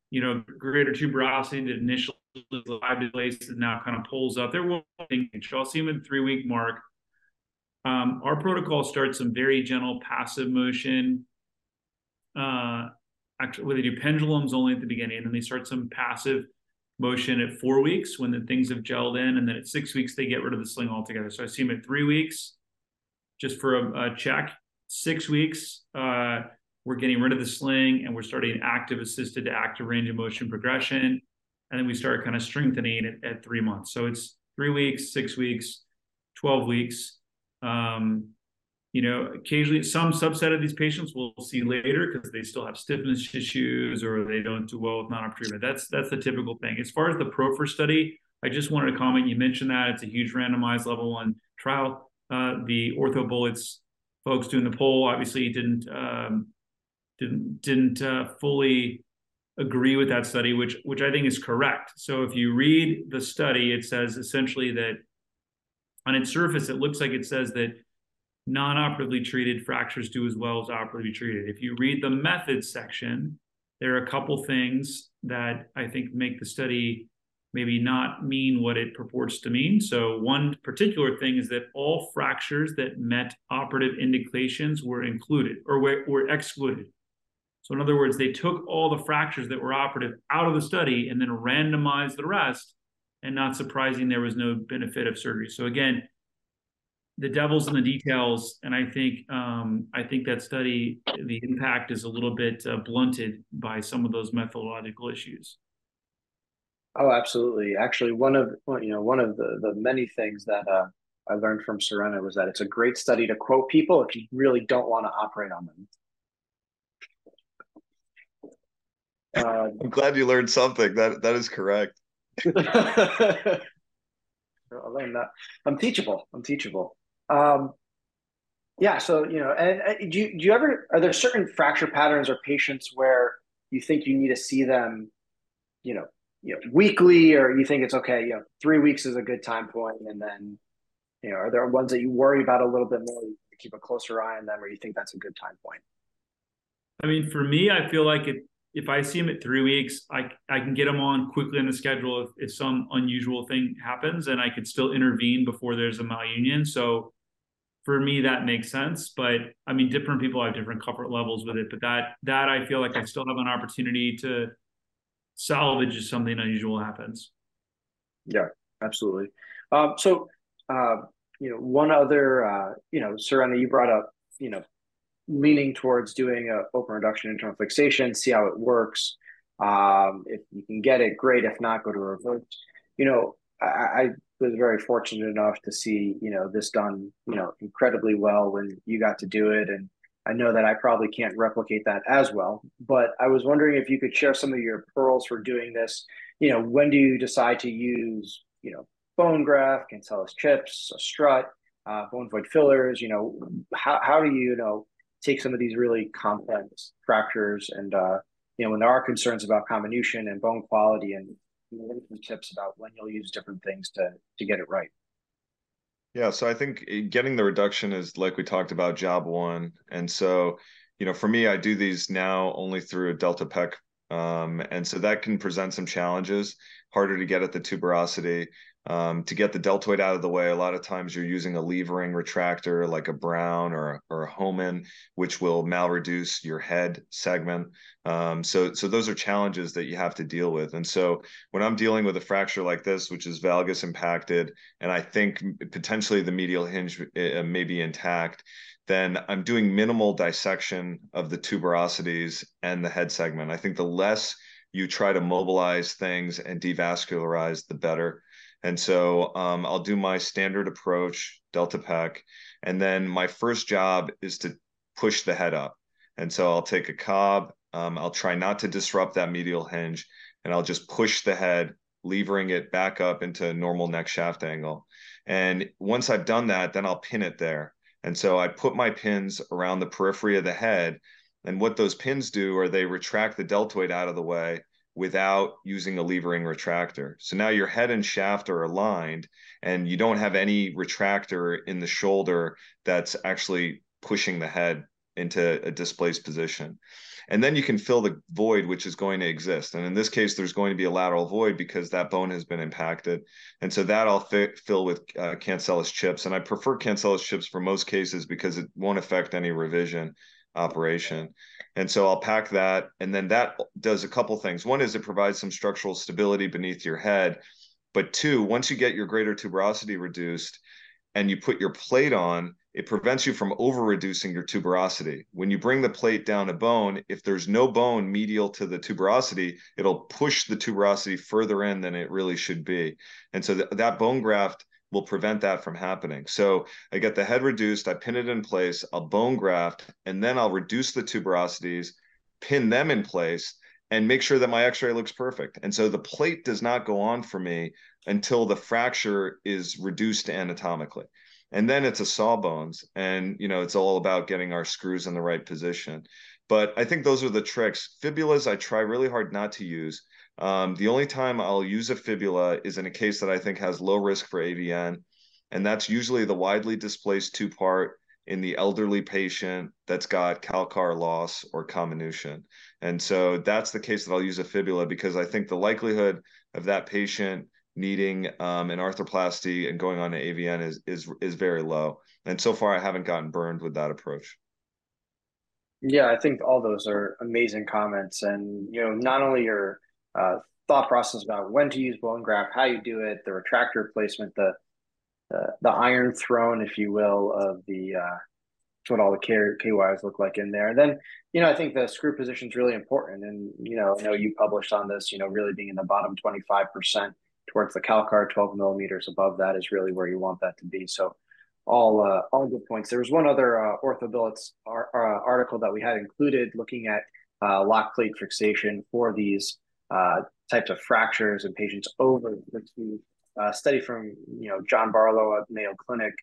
you know greater tuberosity that initially is live that now kind of pulls up there will see them in three week mark um, our protocol starts some very gentle passive motion uh, actually they do pendulums only at the beginning, and then they start some passive motion at four weeks when the things have gelled in, and then at six weeks they get rid of the sling altogether. So I see them at three weeks just for a, a check. Six weeks, uh, we're getting rid of the sling and we're starting active assisted to active range of motion progression. And then we start kind of strengthening at, at three months. So it's three weeks, six weeks, 12 weeks. Um, you know, occasionally some subset of these patients we'll see later because they still have stiffness issues or they don't do well with non-op treatment. That's that's the typical thing. As far as the PROFHER study, I just wanted to comment. You mentioned that it's a huge randomized level one trial. Uh, the OrthoBullets folks doing the poll obviously didn't um, didn't didn't uh, fully agree with that study, which which I think is correct. So if you read the study, it says essentially that on its surface, it looks like it says that non-operatively treated fractures do as well as operatively treated. If you read the methods section, there are a couple things that I think make the study maybe not mean what it purports to mean. So one particular thing is that all fractures that met operative indications were included or were, were excluded. So in other words, they took all the fractures that were operative out of the study and then randomized the rest. And not surprising, there was no benefit of surgery. So again, the devil's in the details, and I think um, I think that study, the impact is a little bit uh, blunted by some of those methodological issues. Oh, absolutely. Actually, one of you know one of the the many things that uh, I learned from Surena was that it's a great study to quote people if you really don't want to operate on them. Uh, I'm glad you learned something. That that is correct. I learned that. I'm teachable. I'm teachable. Um, yeah. So you know, and, and do you, do you ever are there certain fracture patterns or patients where you think you need to see them, you know, you know, weekly, or you think it's okay? You know, three weeks is a good time point, and then you know, are there ones that you worry about a little bit more? You keep a closer eye on them, or you think that's a good time point? I mean, for me, I feel like it if I see him at three weeks, I I can get him on quickly in the schedule if, if some unusual thing happens, and I could still intervene before there's a malunion. So for me, that makes sense. But I mean, different people have different comfort levels with it. But that that I feel like I still have an opportunity to salvage if something unusual happens. Yeah, absolutely. Um, so uh, you know, one other uh, you know, Surena, you brought up you know leaning towards doing a open reduction internal fixation, see how it works. Um, if you can get it, great. If not, go to reverse. You know, I, I, was very fortunate enough to see you know this done you know incredibly well when you got to do it, and I know that I probably can't replicate that as well. But I was wondering if you could share some of your pearls for doing this. You know, when do you decide to use you know bone graft, cancellous chips, a strut, uh, bone void fillers? You know, how how do you, you know take some of these really complex fractures and uh, you know when there are concerns about comminution and bone quality and some tips about when you'll use different things to to get it right. Yeah so i think eh, getting the reduction is like we talked about job one. And so you know for me i do these now only through a delta pec um, and so that can present some challenges harder to get at the tuberosity um, to get the deltoid out of the way, a lot of times you're using a levering retractor like a Brown or, or a Hohmann, which will malreduce your head segment. Um, so, so those are challenges that you have to deal with. And so when I'm dealing with a fracture like this, which is valgus impacted, and I think potentially the medial hinge uh, may be intact, then I'm doing minimal dissection of the tuberosities and the head segment. I think the less you try to mobilize things and devascularize, the better. And so um, I'll do my standard approach, Delta Pec. And then my first job is to push the head up. And so I'll take a Cobb. Um, I'll try not to disrupt that medial hinge and I'll just push the head, levering it back up into normal neck shaft angle. And once I've done that, then I'll pin it there. And so I put my pins around the periphery of the head. And what those pins do are they retract the deltoid out of the way without using a levering retractor. So now your head and shaft are aligned and you don't have any retractor in the shoulder that's actually pushing the head into a displaced position. And then you can fill the void, which is going to exist. And in this case, there's going to be a lateral void because that bone has been impacted. And so that I'll fi- fill with uh, cancellous chips. And I prefer cancellous chips for most cases because it won't affect any revision operation. And so I'll pack that. And then that does a couple things. One is it provides some structural stability beneath your head. But two, once you get your greater tuberosity reduced and you put your plate on, it prevents you from over reducing your tuberosity. When you bring the plate down a bone, if there's no bone medial to the tuberosity, it'll push the tuberosity further in than it really should be. And so th- that bone graft will prevent that from happening. So I get the head reduced, I pin it in place, I'll bone graft, and then I'll reduce the tuberosities, pin them in place, and make sure that my x-ray looks perfect. And so the plate does not go on for me until the fracture is reduced anatomically. And then it's a sawbones and you know it's all about getting our screws in the right position. But I think those are the tricks. Fibulas, I try really hard not to use. Um, the only time I'll use a fibula is in a case that I think has low risk for AVN, and that's usually the widely displaced two part in the elderly patient that's got calcar loss or comminution. And so that's the case that I'll use a fibula because I think the likelihood of that patient needing um, an arthroplasty and going on to AVN is is is very low. And so far, I haven't gotten burned with that approach. Yeah, I think all those are amazing comments, and you know, not only your uh, thought process about when to use bone graft, how you do it, the retractor placement, the the, the iron throne, if you will, of the uh, what all the K-wires look like in there. And then, you know, I think the screw position is really important. And, you know, I know you published on this, you know, really being in the bottom 25% towards the calcar 12 millimeters above that is really where you want that to be. So all uh, all good points. There was one other uh, ar- uh, article that we had included looking at uh, lock plate fixation for these uh, types of fractures in patients over the uh, study from you know John Barlow at Mayo Clinic,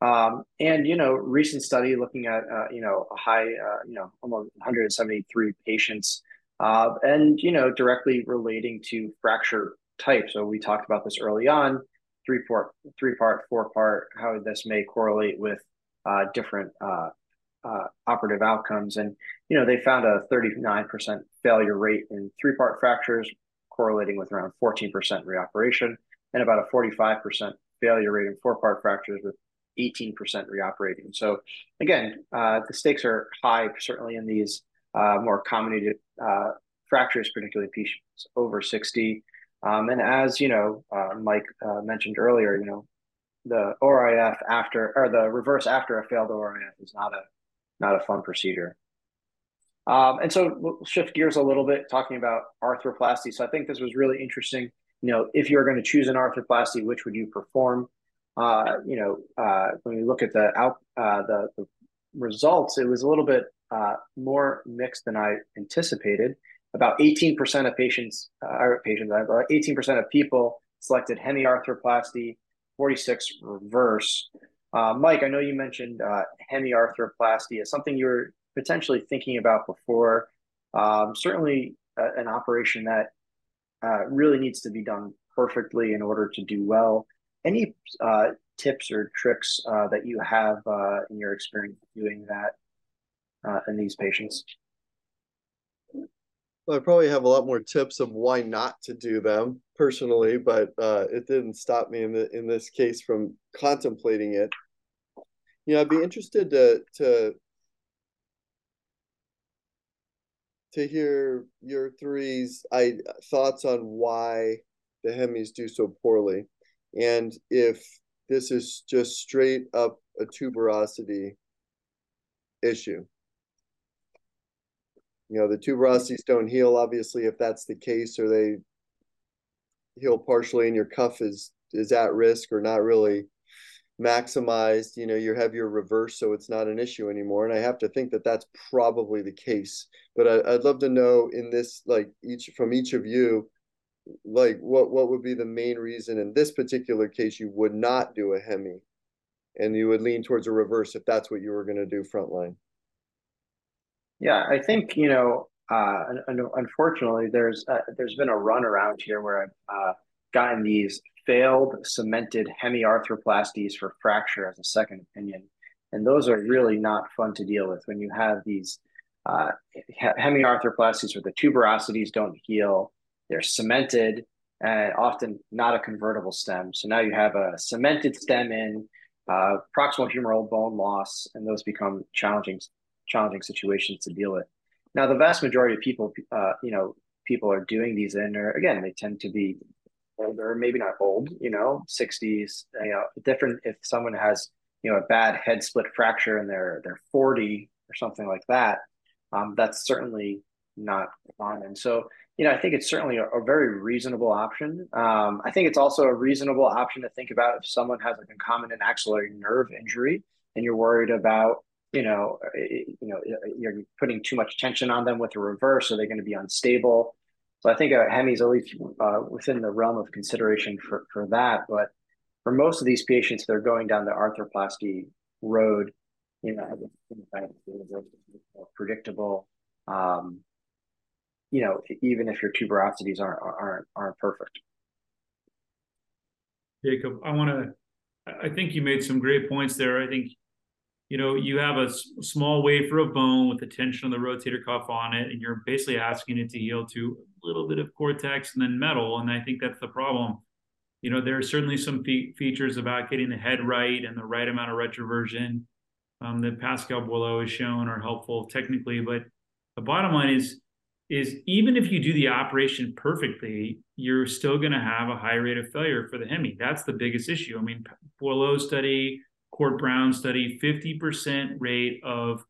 um, and you know recent study looking at uh, you know a high uh, you know almost 173 patients, uh, and you know directly relating to fracture type. So we talked about this early on, three part, three part, four part, how this may correlate with different uh, operative outcomes. And, you know, they found a 39% failure rate in three part fractures, correlating with around 14% reoperation, and about a 45% failure rate in four part fractures with 18% reoperating. So, again, uh, the stakes are high, certainly in these uh, more comminuted uh, fractures, particularly patients over 60. Um, and as you know, uh, Mike uh, mentioned earlier, you know, the ORIF after or the reverse after a failed ORIF is not a not a fun procedure. Um, and so we'll shift gears a little bit, talking about arthroplasty. So I think this was really interesting. You know, if you're going to choose an arthroplasty, which would you perform? Uh, you know, uh, when we look at the out uh, the, the results, it was a little bit uh, more mixed than I anticipated about 18% of patients, uh, patients, about 18% of people selected hemiarthroplasty, 46 reverse. Uh, Mike, I know you mentioned uh, hemiarthroplasty as something you were potentially thinking about before. Um, certainly, uh, an operation that really needs to be done perfectly in order to do well. Any tips or tricks that you have in your experience doing that in these patients? Well, I probably have a lot more tips of why not to do them personally, but it didn't stop me in this case from contemplating it. Know, I'd be interested to to to hear your threes I thoughts on why the Hemis do so poorly, and if this is just straight up a tuberosity issue. You know the tuberosities don't heal obviously if that's the case or they heal partially and your cuff is is at risk or not really maximized you know you have your reverse so it's not an issue anymore. And i have to think that that's probably the case. But I, would love to know in this like each from each of you like what what would be the main reason in this particular case you would not do a hemi? And you would lean towards a reverse if that's what you were going to do frontline. Yeah, I think you know. Uh, unfortunately, there's uh, there's been a run around here where I've uh, gotten these failed cemented hemiarthroplasties for fracture as a second opinion, and those are really not fun to deal with when you have these uh, hemiarthroplasties where the tuberosities don't heal. They're cemented and often not a convertible stem. So now you have a cemented stem in uh, proximal humeral bone loss, and those become challenging challenging situations to deal with. Now, the vast majority of people, uh, you know, people are doing these in, or again, they tend to be older, maybe not old, you know, 60s, you know, different if someone has, you know, a bad head split fracture and they're, they're 40 or something like that. Um, that's certainly not common. So, you know, I think it's certainly a, a very reasonable option. Um, I think it's also a reasonable option to think about if someone has like a concomitant axillary nerve injury and you're worried about you know, you know, you're putting too much tension on them with a reverse, so they're going to be unstable. So I think a Hemi is always uh, within the realm of consideration for, for that. But for most of these patients, they're going down the arthroplasty road, you know, predictable Um, you know, even if your tuberosities aren't aren't aren't perfect. Jacob, I want to. I think you made some great points there. I think, you know, you have a small wafer of bone with the tension of the rotator cuff on it, and you're basically asking it to heal to little bit of cortex and then metal. And I think that's the problem. You know, there are certainly some fe- features about getting the head right and the right amount of retroversion um, that Pascal Boileau has shown are helpful technically. But the bottom line is, is even if you do the operation perfectly, you're still going to have a high rate of failure for the Hemi. That's the biggest issue. I mean, Boileau study, Court Brown study, 50% rate of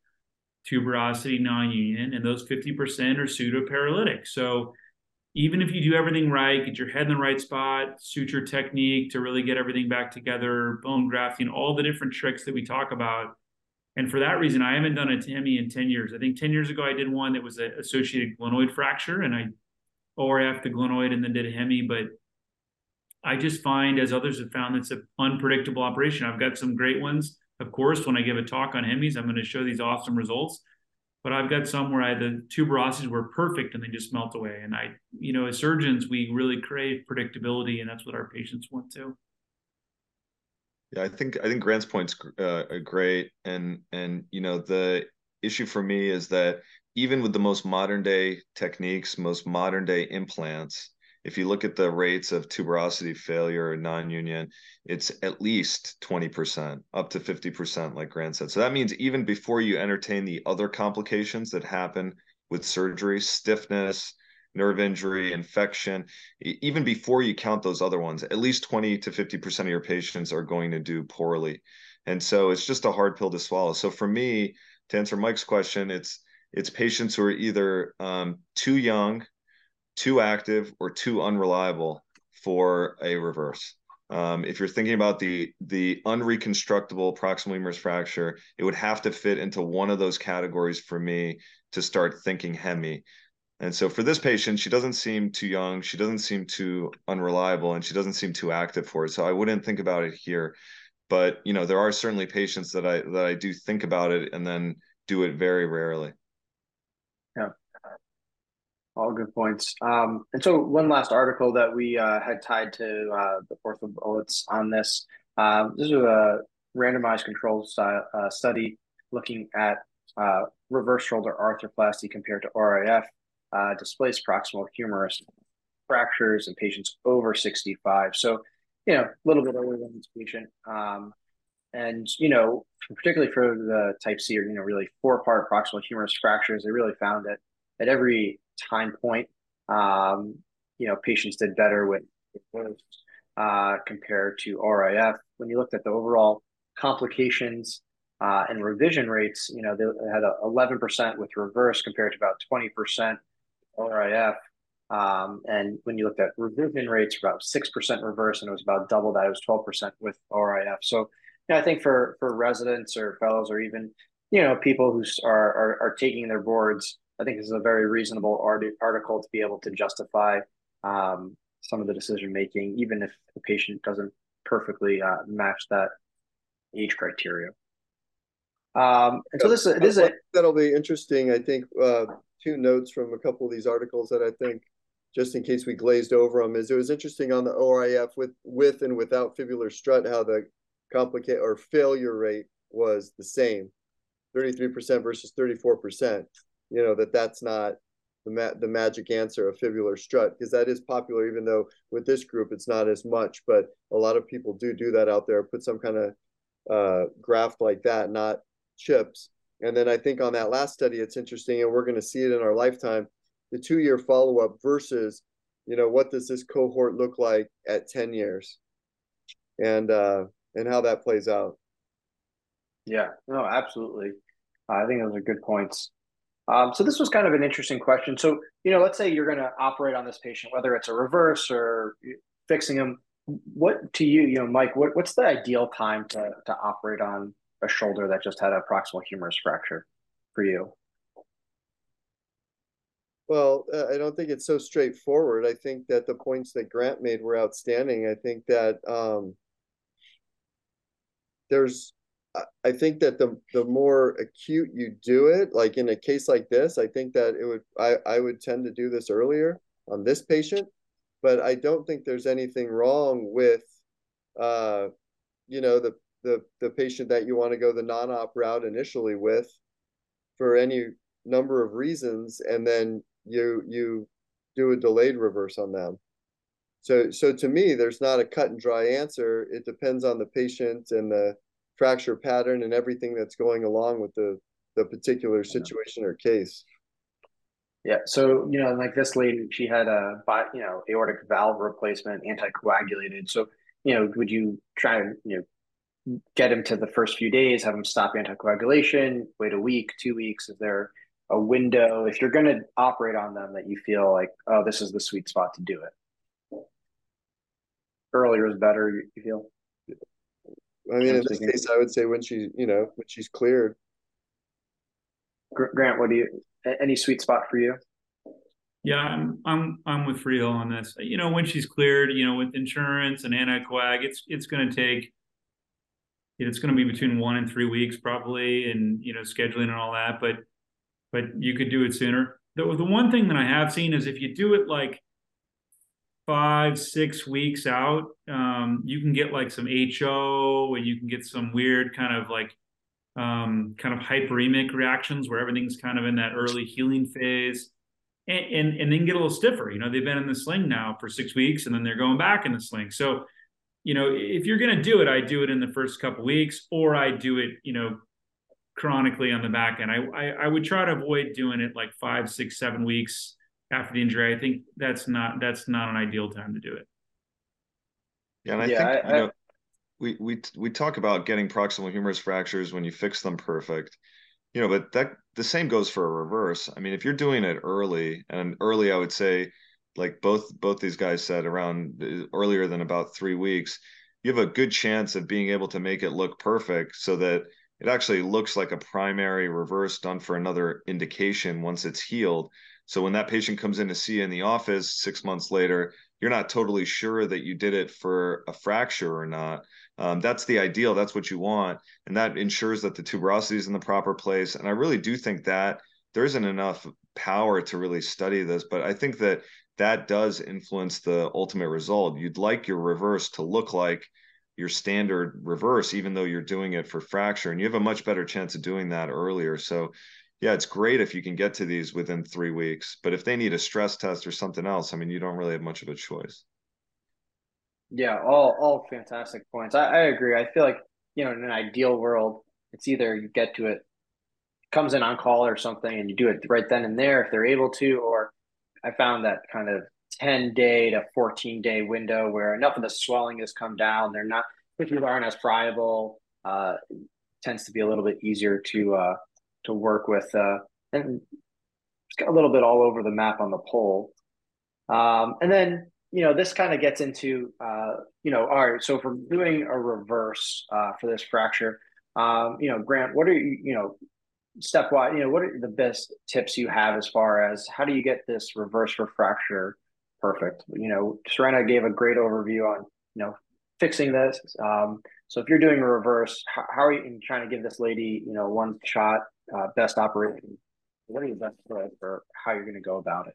tuberosity non-union, and those 50% are pseudo-paralytic. So even if you do everything right, get your head in the right spot, suture technique to really get everything back together, bone grafting, all the different tricks that we talk about. And for that reason, I haven't done a Hemi in 10 years. I think 10 years ago, I did one that was an associated glenoid fracture and I ORF the glenoid and then did a Hemi. But I just find, as others have found, it's an unpredictable operation. I've got some great ones. Of course, when I give a talk on Hemis, I'm going to show these awesome results but I've got some where I, the tuberosities were perfect and they just melt away. And I, you know, as surgeons, we really crave predictability, and that's what our patients want too. Yeah, I think I think Grant's point's uh, great, and and you know the issue for me is that even with the most modern day techniques, most modern day implants, if you look at the rates of tuberosity failure or non-union, it's at least 20%, up to 50%, like Grant said. So that means even before you entertain the other complications that happen with surgery, stiffness, nerve injury, infection, even before you count those other ones, at least 20 to 50% of your patients are going to do poorly. And so it's just a hard pill to swallow. So for me, to answer Mike's question, it's it's patients who are either um, too young too active or too unreliable for a reverse. Um, if you're thinking about the the unreconstructable proximal humerus fracture, it would have to fit into one of those categories for me to start thinking hemi. And so for this patient, she doesn't seem too young, she doesn't seem too unreliable, and she doesn't seem too active for it. So I wouldn't think about it here. But you know, there are certainly patients that I that I do think about it and then do it very rarely. All good points. Um, and so one last article that we uh, had tied to uh, the OrthoBullets on this. Um, this is a randomized controlled style, uh, study looking at uh, reverse shoulder arthroplasty compared to RIF, uh, displaced proximal humerus fractures in patients over 65. So, you know, a little bit older than this patient. Um, and, you know, particularly for the type C or, you know, really four part proximal humerus fractures, they really found that at every time point. Um, you know, patients did better with, uh, compared to RIF. When you looked at the overall complications uh, and revision rates, you know, they had a 11% with reverse compared to about 20% RIF. Um, and when you looked at revision rates, about 6% reverse, and it was about double that. It was 12% with RIF. So, you know, I think for for residents or fellows or even you know people who are are, are taking their boards, I think this is a very reasonable art- article to be able to justify um, some of the decision making, even if the patient doesn't perfectly uh, match that age criteria. Um, and so this, this is a, that'll be interesting. I think uh, two notes from a couple of these articles that I think, just in case we glazed over them, is it was interesting on the ORIF with with and without fibular strut how the complicate or failure rate was the same, thirty three percent versus thirty four percent you know that that's not the ma- the magic answer of fibular strut because that is popular even though with this group it's not as much but a lot of people do do that out there put some kind of uh, graft like that not chips. And then i think on that last study it's interesting and we're going to see it in our lifetime the two year follow up versus you know what does this cohort look like at 10 years? And uh and how that plays out. Yeah no absolutely. I think those are good points um, so this was kind of an interesting question. So, you know, let's say you're going to operate on this patient, whether it's a reverse or fixing them. What to you, you know, Mike? What, what's the ideal time to to operate on a shoulder that just had a proximal humerus fracture for you? Well, uh, I don't think it's so straightforward. I think that the points that Grant made were outstanding. I think that um, there's I think that the the more acute you do it, like in a case like this, I think that it would I, I would tend to do this earlier on this patient, but I don't think there's anything wrong with uh you know the the the patient that you want to go the non-op route initially with for any number of reasons and then you you do a delayed reverse on them. So so to me there's not a cut and dry answer. It depends on the patient and the fracture pattern and everything that's going along with the the particular situation or case. Yeah. So, you know, like this lady, she had a, you know, aortic valve replacement, anticoagulated. So, you know, would you try and, you know, get him to the first few days, have him stop anticoagulation, wait a week, two weeks? Is there a window, if you're going to operate on them, that you feel like, oh, this is the sweet spot to do it? Earlier is better, you feel? I mean, in this case, I would say when she, you know, when she's cleared. Grant, what do you? Any sweet spot for you? Yeah, I'm I'm I'm with Freehill on this. You know, when she's cleared, you know, with insurance and anticoag, it's it's going to take. It's going to be between one and three weeks probably, and you know, scheduling and all that. But but you could do it sooner. The the one thing that I have seen is if you do it like five six weeks out um, you can get like some ho and you can get some weird kind of like um, kind of hyperemic reactions where everything's kind of in that early healing phase. And, and, and then get a little stiffer you know they've been in the sling now for six weeks and then they're going back in the sling. So you know if you're going to do it i do it in the first couple weeks or i do it you know chronically on the back end. I, I i would try to avoid doing it like five six seven weeks after the injury. I think that's not that's not an ideal time to do it. Yeah, and I yeah, think I, you know, we we we talk about getting proximal humerus fractures when you fix them perfect, you know, but that the same goes for a reverse. I mean, if you're doing it early, and early, I would say, like both both these guys said, around uh, earlier than about three weeks, you have a good chance of being able to make it look perfect, so that it actually looks like a primary reverse done for another indication once it's healed so when that patient comes in to see you in the office six months later, you're not totally sure that you did it for a fracture or not. Um, that's the ideal. That's what you want, and that ensures that the tuberosity is in the proper place. And I really do think that there isn't enough power to really study this, but I think that that does influence the ultimate result. You'd like your reverse to look like your standard reverse, even though you're doing it for fracture, and you have a much better chance of doing that earlier. So yeah, it's great if you can get to these within three weeks. But if they need a stress test or something else, I mean, you don't really have much of a choice. Yeah, all all fantastic points. I, I agree. I feel like you know, in an ideal world, it's either you get to it, comes in on call or something, and you do it right then and there if they're able to, or I found that kind of 10 day to 14 day window where enough of the swelling has come down. They're not, if aren't as friable, uh, tends to be a little bit easier to uh, to work with, uh, and it's got a little bit all over the map on the pole. Um, and then you know this kind of gets into uh, you know all right. So if we're doing a reverse uh, for this fracture, um, you know, Grant, what are you you know stepwise? You know, what are the best tips you have as far as how do you get this reverse for fracture perfect? You know, Surena gave a great overview on you know fixing this. Um, so if you're doing a reverse, how, how, are you trying to give this lady, you know, one shot uh, best operation? What are your best for how you're going to go about it?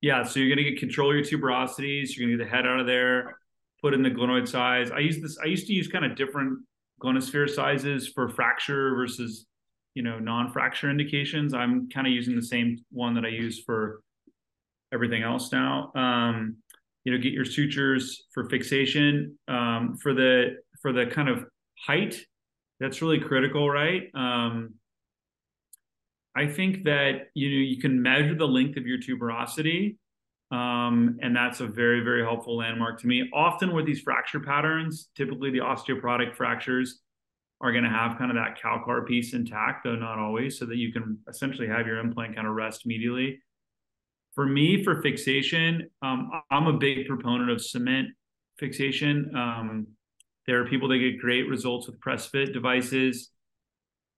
Yeah, so you're going to get control your tuberosities. You're going to get the head out of there, put in the glenoid size. I use this. I used to use kind of different glenosphere sizes for fracture versus you know non-fracture indications. I'm kind of using the same one that I use for everything else now. Um, you know, get your sutures for fixation um, for the for the kind of height that's really critical, right? Um, I think that you know you can measure the length of your tuberosity, um, and that's a very very helpful landmark to me. Often with these fracture patterns, typically the osteoporotic fractures are going to have kind of that calcar piece intact, though not always, so that you can essentially have your implant kind of rest medially. For me, for fixation, um, I'm a big proponent of cement fixation. Um, there are people that get great results with press fit devices.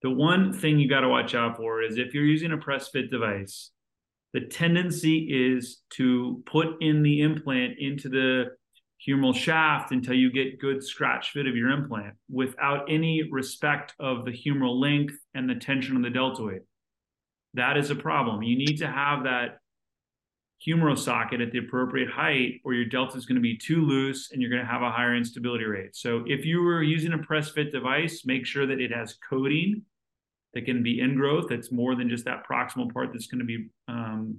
The one thing you got to watch out for is if you're using a press fit device, the tendency is to put in the implant into the humeral shaft until you get good scratch fit of your implant without any respect of the humeral length and the tension on the deltoid. That is a problem. You need to have that humeral socket at the appropriate height or your delta is going to be too loose and you're going to have a higher instability rate. So if you were using a press fit device, make sure that it has coating that can be ingrowth. That's more than just that proximal part that's going to be um,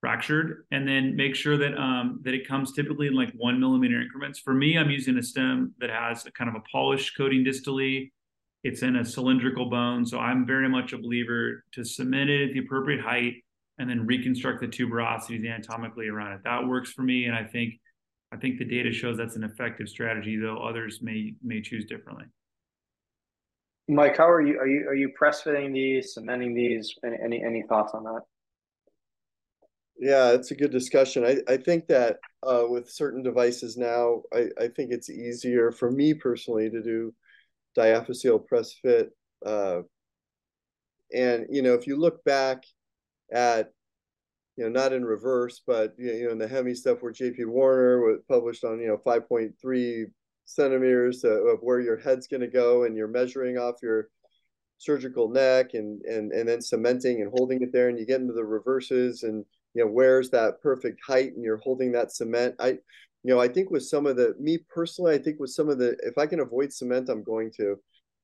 fractured, and then make sure that um, that it comes typically in like one millimeter increments. For me, I'm using a stem that has a kind of a polished coating distally. It's in a cylindrical bone, so I'm very much a believer to cement it at the appropriate height and then reconstruct the tuberosities anatomically around it. That works for me, and I think I think the data shows that's an effective strategy, though others may may choose differently. Mike, how are you? Are you are you press fitting these, cementing these? Any any, any thoughts on that? Yeah, it's a good discussion. I, I think that uh, with certain devices now, I, I think it's easier for me personally to do diaphyseal press fit. Uh, and, you know, if you look back at, you know, not in reverse, but, you know, in the Hemi stuff where JP Warner was published on, you know, 5.3 centimeters of where your head's going to go and you're measuring off your surgical neck and, and, and then cementing and holding it there and you get into the reverses and, you know where's that perfect height and you're holding that cement. I you know i think with some of the me personally i think with some of the if i can avoid cement i'm going to.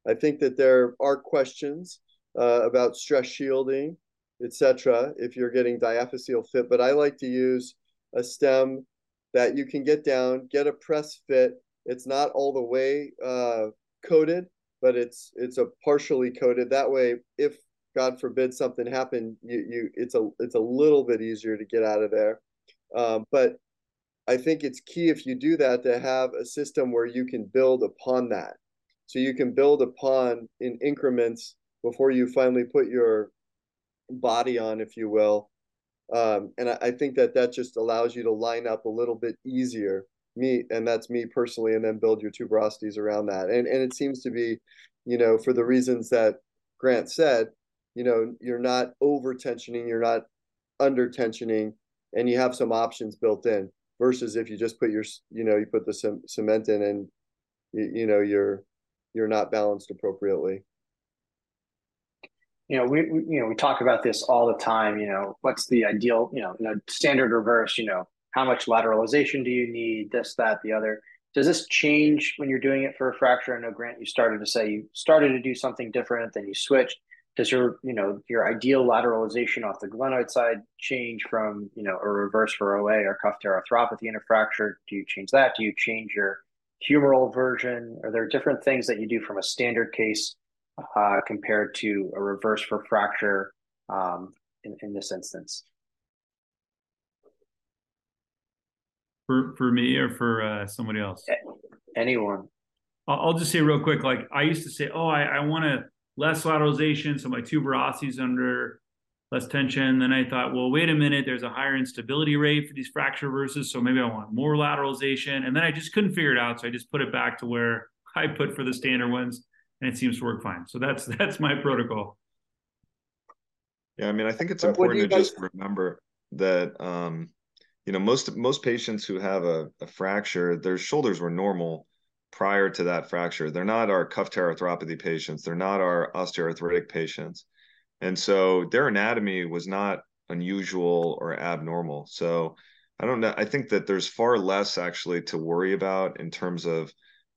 I think that there are questions uh, about stress shielding etc if you're getting diaphyseal fit but i like to use a stem that you can get down get a press fit it's not all the way uh, coated but it's it's a partially coated that way if God forbid something happened, you you it's a it's a little bit easier to get out of there. Um, but I think it's key if you do that to have a system where you can build upon that. So you can build upon in increments before you finally put your body on, if you will. Um, and I, I think that that just allows you to line up a little bit easier. Me, and that's me personally, and then build your tuberosities around that. And and it seems to be, you know, for the reasons that Grant said, you know you're not over tensioning you're not under tensioning and you have some options built in versus if you just put your you know you put the cement in and you, you know you're you're not balanced appropriately you know we, we, you know we talk about this all the time you know what's the ideal you know, you know standard reverse you know how much lateralization do you need this that the other does this change when you're doing it for a fracture i know grant you started to say you started to do something different then you switched does your you know your ideal lateralization off the glenoid side change from you know a reverse for OA or cuff tear arthropathy in a fracture? Do you change that? Do you change your humeral version? Are there different things that you do from a standard case uh, compared to a reverse for fracture um, in, in this instance? For for me or for uh, somebody else? Anyone. I'll, just say real quick. Like I used to say, oh, I, I want to less lateralization, so my tuberosities under less tension. Then I thought, well, wait a minute, there's a higher instability rate for these fracture reverses, so maybe I want more lateralization. And then I just couldn't figure it out, so I just put it back to where I put for the standard ones, and it seems to work fine. So that's that's my protocol. Yeah, I mean, I think it's important to guys... just remember that um, you know most most patients who have a, a fracture, their shoulders were normal prior to that fracture. They're not our cuff tear arthropathy patients. They're not our osteoarthritic patients. And so their anatomy was not unusual or abnormal. So I don't know. I think that there's far less actually to worry about in terms of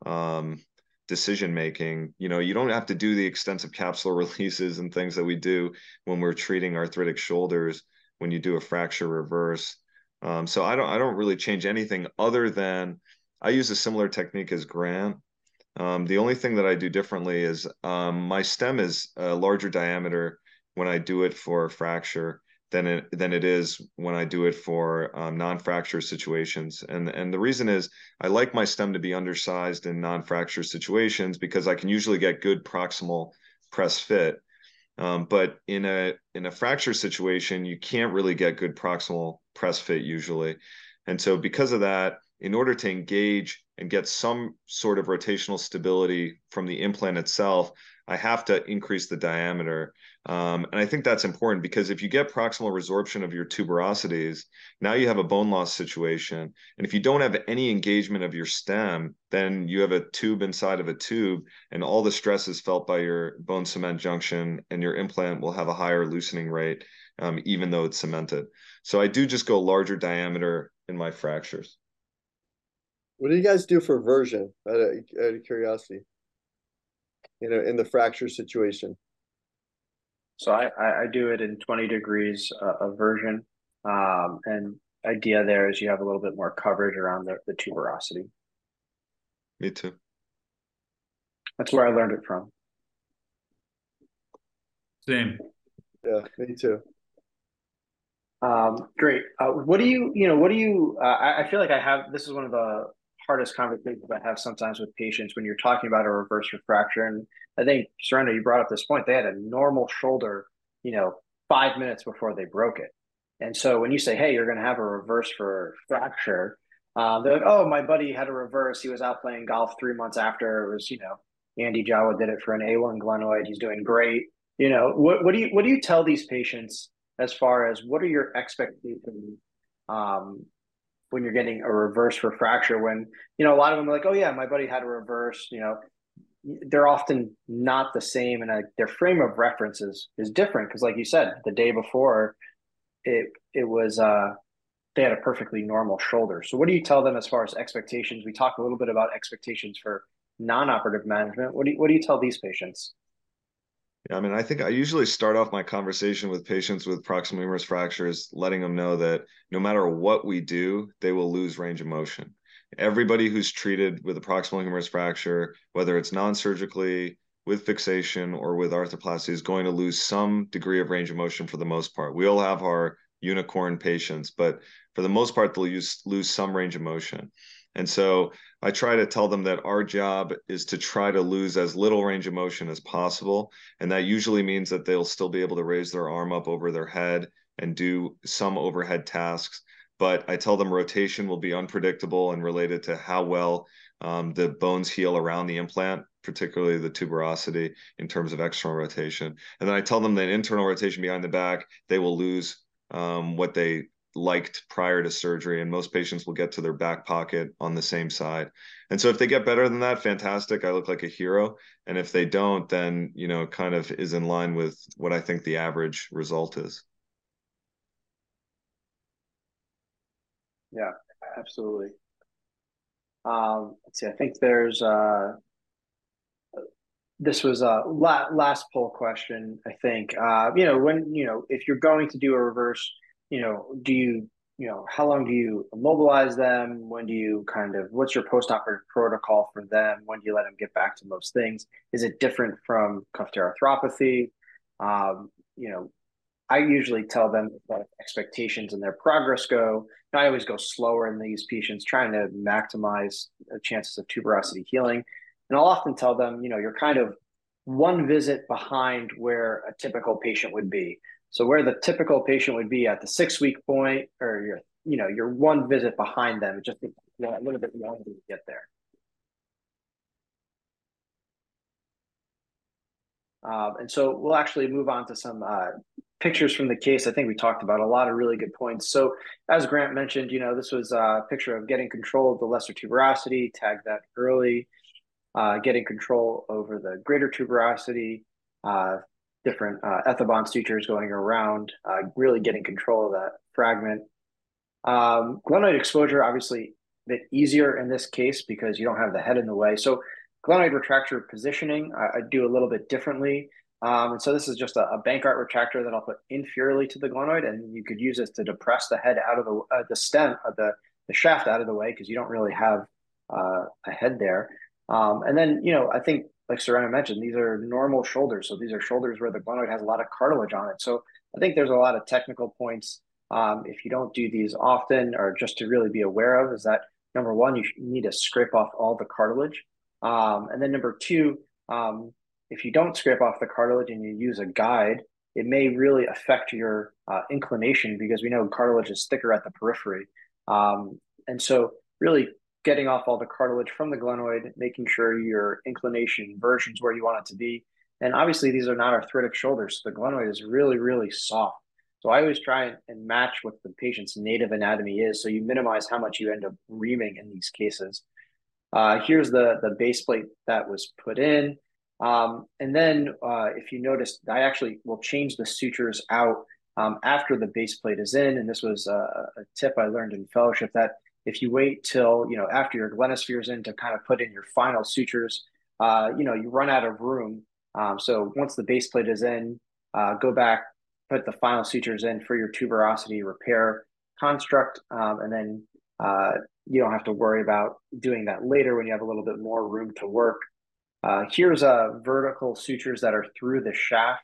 um, decision making. You know, you don't have to do the extensive capsule releases and things that we do when we're treating arthritic shoulders when you do a fracture reverse. Um, so I don't I don't really change anything other than I use a similar technique as Grant. Um, the only thing that I do differently is um, my stem is a larger diameter when I do it for a fracture than it than it is when I do it for um, non-fracture situations. And and the reason is I like my stem to be undersized in non-fracture situations because I can usually get good proximal press fit. Um, but in a in a fracture situation, you can't really get good proximal press fit usually. And so because of that, in order to engage and get some sort of rotational stability from the implant itself, I have to increase the diameter. Um, and I think that's important because if you get proximal resorption of your tuberosities, now you have a bone loss situation. And if you don't have any engagement of your stem, then you have a tube inside of a tube, and all the stress is felt by your bone cement junction, and your implant will have a higher loosening rate, um, even though it's cemented. So I do just go larger diameter in my fractures. What do you guys do for version out of, out of curiosity? You know, in the fracture situation. So I, I, I do it in 20 degrees uh, aversion. Um, and idea there is you have a little bit more coverage around the, the tuberosity. Me too. That's where I learned it from. Same. Yeah, me too. Um, great. Uh, what do you, you know, what do you, uh, I, I feel like I have, this is one of the hardest conversations I have sometimes with patients when you're talking about a reverse fracture. And I think, Surena, you brought up this point. They had a normal shoulder, you know, five minutes before they broke it. And so when you say, hey, you're going to have a reverse for fracture, uh, they're like, oh, my buddy had a reverse. He was out playing golf three months after. It was, you know, Andy Jawa did it for an A1 glenoid. He's doing great. You know, what, what do you what do you tell these patients as far as what are your expectations um, when you're getting a reverse for fracture when you know a lot of them are like oh yeah my buddy had a reverse you know. They're often not the same and uh, their frame of reference is, is different because like you said the day before it it was uh they had a perfectly normal shoulder. So what do you tell them as far as expectations? We talked a little bit about expectations for non-operative management. What do you, what do you tell these patients yeah, I mean, I think I usually start off my conversation with patients with proximal humerus fractures, letting them know that no matter what we do, they will lose range of motion. Everybody who's treated with a proximal humerus fracture, whether it's non-surgically, with fixation, or with arthroplasty, is going to lose some degree of range of motion for the most part. We all have our unicorn patients, but for the most part, they'll use, lose some range of motion. And so I try to tell them that our job is to try to lose as little range of motion as possible. And that usually means that they'll still be able to raise their arm up over their head and do some overhead tasks. But I tell them rotation will be unpredictable and related to how well um, the bones heal around the implant, particularly the tuberosity in terms of external rotation. And then I tell them that internal rotation behind the back, they will lose um, what they liked prior to surgery and most patients will get to their back pocket on the same side. And so if they get better than that fantastic. I look like a hero. And if they don't then you know kind of is in line with what i think the average result is. Yeah absolutely. Um let's see i think there's uh this was a la- last poll question i think. Uh you know when you know if you're going to do a reverse you know, do you, you know, how long do you immobilize them? When do you kind of, what's your post-operative protocol for them? When do you let them get back to most things? Is it different from cuff arthropathy? Um, you know, I usually tell them what expectations and their progress go. I always go slower in these patients, trying to maximize chances of tuberosity healing. And I'll often tell them, you know, you're kind of one visit behind where a typical patient would be. So where the typical patient would be at the six week point, or you're, you know, you're one visit behind them, just a little bit longer to get there. Um, and so we'll actually move on to some uh, pictures from the case. I think we talked about a lot of really good points. So as Grant mentioned, you know, this was a picture of getting control of the lesser tuberosity, tag that early, uh, getting control over the greater tuberosity, uh, different uh, ethibond sutures going around, uh, really getting control of that fragment. Um, glenoid exposure, obviously, a bit easier in this case because you don't have the head in the way. So glenoid retractor positioning, I, I do a little bit differently. Um, and so this is just a, a Bankart retractor that I'll put inferiorly to the glenoid, and you could use this to depress the head out of the uh, the stem of the the shaft out of the way because you don't really have uh, a head there. Um, and then you know I think like Surena mentioned, these are normal shoulders. So these are shoulders where the glenoid has a lot of cartilage on it. So I think there's a lot of technical points um, if you don't do these often or just to really be aware of is that number one, you need to scrape off all the cartilage. Um, and then number two, um, if you don't scrape off the cartilage and you use a guide, it may really affect your uh, inclination because we know cartilage is thicker at the periphery. Um, and so really getting off all the cartilage from the glenoid, making sure your inclination inversion's where you want it to be. And obviously, these are not arthritic shoulders. So the glenoid is really, really soft. So I always try and match what the patient's native anatomy is, so you minimize how much you end up reaming in these cases. Uh, here's the the base plate that was put in, um, and then uh, if you notice, I actually will change the sutures out um, after the base plate is in. And this was a, a tip I learned in fellowship that if you wait till you know after your glenosphere is in to kind of put in your final sutures, uh, you know you run out of room. Um, so once the base plate is in, uh, go back, put the final sutures in for your tuberosity repair construct, um, and then uh, you don't have to worry about doing that later when you have a little bit more room to work. Uh, here's a vertical sutures that are through the shaft.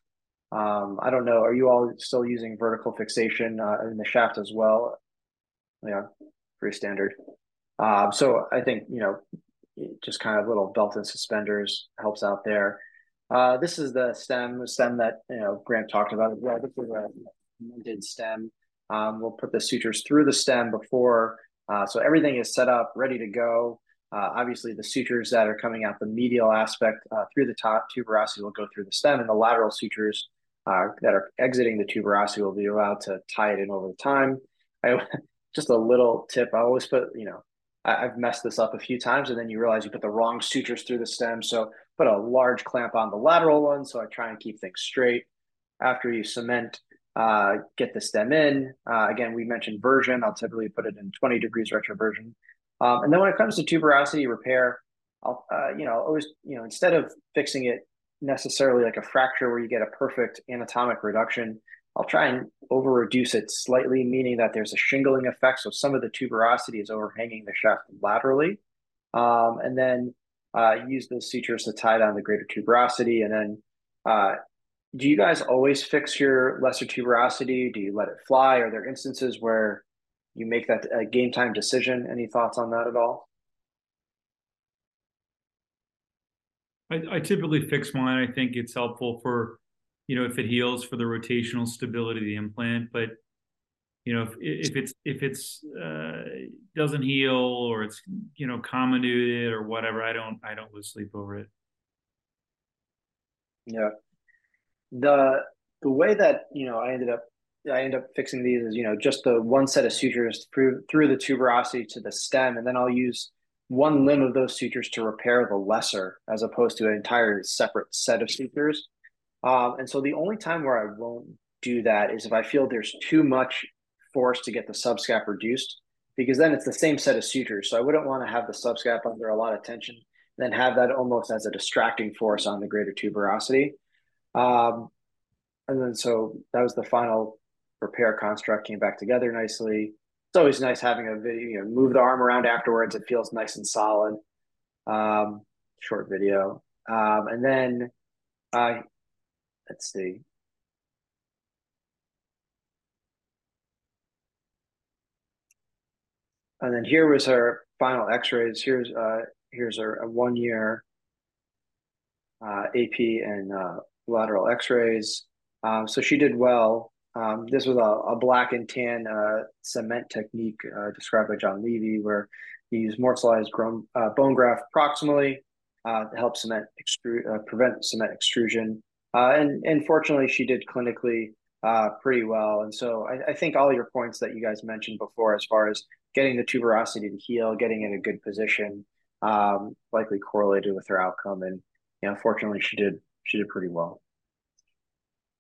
Um, I don't know. Are you all still using vertical fixation uh, in the shaft as well? Yeah, standard. Um, so I think you know, just kind of little belt and suspenders helps out there. Uh, this is the stem, the stem that you know Grant talked about as well. This is a mended stem. Um, we'll put the sutures through the stem before, uh, so everything is set up, ready to go. Uh, obviously, the sutures that are coming out the medial aspect uh, through the top tuberosity will go through the stem, and the lateral sutures uh, that are exiting the tuberosity will be allowed to tie it in over the time. I, just a little tip: I always put, you know, I, have messed this up a few times, and then you realize you put the wrong sutures through the stem. So put a large clamp on the lateral one, so I try and keep things straight. After you cement, uh, get the stem in. Uh, again, we mentioned version. I'll typically put it in 20 degrees retroversion. Um, and then when it comes to tuberosity repair, I'll, uh, you know, always, you know, instead of fixing it necessarily like a fracture where you get a perfect anatomic reduction, I'll try and over reduce it slightly, meaning that there's a shingling effect. So some of the tuberosity is overhanging the shaft laterally. Um, and then uh, use those sutures to tie down the greater tuberosity. And then, uh, do you guys always fix your lesser tuberosity? Do you let it fly? Are there instances where you make that game time decision. Any thoughts on that at all? I, I typically fix mine. I think it's helpful for, you know, if it heals for the rotational stability of the implant. But you know, if if it's if it's uh, doesn't heal or it's you know comminuted or whatever, I don't I don't lose sleep over it. Yeah, the the way that you know I ended up I end up fixing these is you know just the one set of sutures through through the tuberosity to the stem, and then I'll use one limb of those sutures to repair the lesser, as opposed to an entire separate set of sutures. Um, and so the only time where I won't do that is if I feel there's too much force to get the subscap reduced, because then it's the same set of sutures. So I wouldn't want to have the subscap under a lot of tension, then have that almost as a distracting force on the greater tuberosity. Um, and then so that was the final repair construct came back together nicely. It's always nice having a video, you know, move the arm around afterwards. It feels nice and solid. Um, short video. Um, and then uh, let's see. And then here was her final x-rays. Here's uh here's her a one year uh, AP and uh, lateral x-rays. Um, so she did well. Um, this was a, a, black and tan uh, cement technique uh, described by John Levy, where he used morselized uh, bone graft proximally uh, to help cement extrude, uh, prevent cement extrusion. Uh, and, and fortunately, she did clinically pretty well. And so I, I, think all your points that you guys mentioned before, as far as getting the tuberosity to heal, getting in a good position, um, likely correlated with her outcome. And you know, fortunately, she did she did pretty well.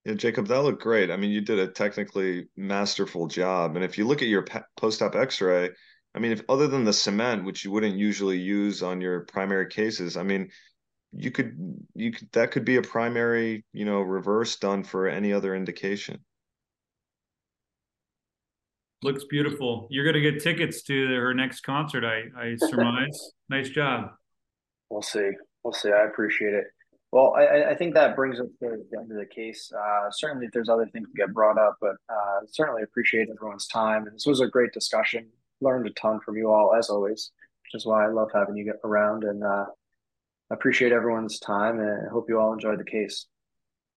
Yeah, Jacob, that looked great. I mean, you did a technically masterful job. And if you look at your post-op X-ray, I mean, if other than the cement, which you wouldn't usually use on your primary cases, I mean, you could you could that could be a primary, you know, reverse done for any other indication. Looks beautiful. You're gonna get tickets to her next concert, I I surmise. nice job. We'll see. We'll see. I appreciate it. Well, I, I think that brings us to the end of the case. Uh, certainly, if there's other things to get brought up, but uh, certainly appreciate everyone's time. And this was a great discussion. Learned a ton from you all, as always, which is why I love having you get around. And uh, appreciate everyone's time. And hope you all enjoyed the case.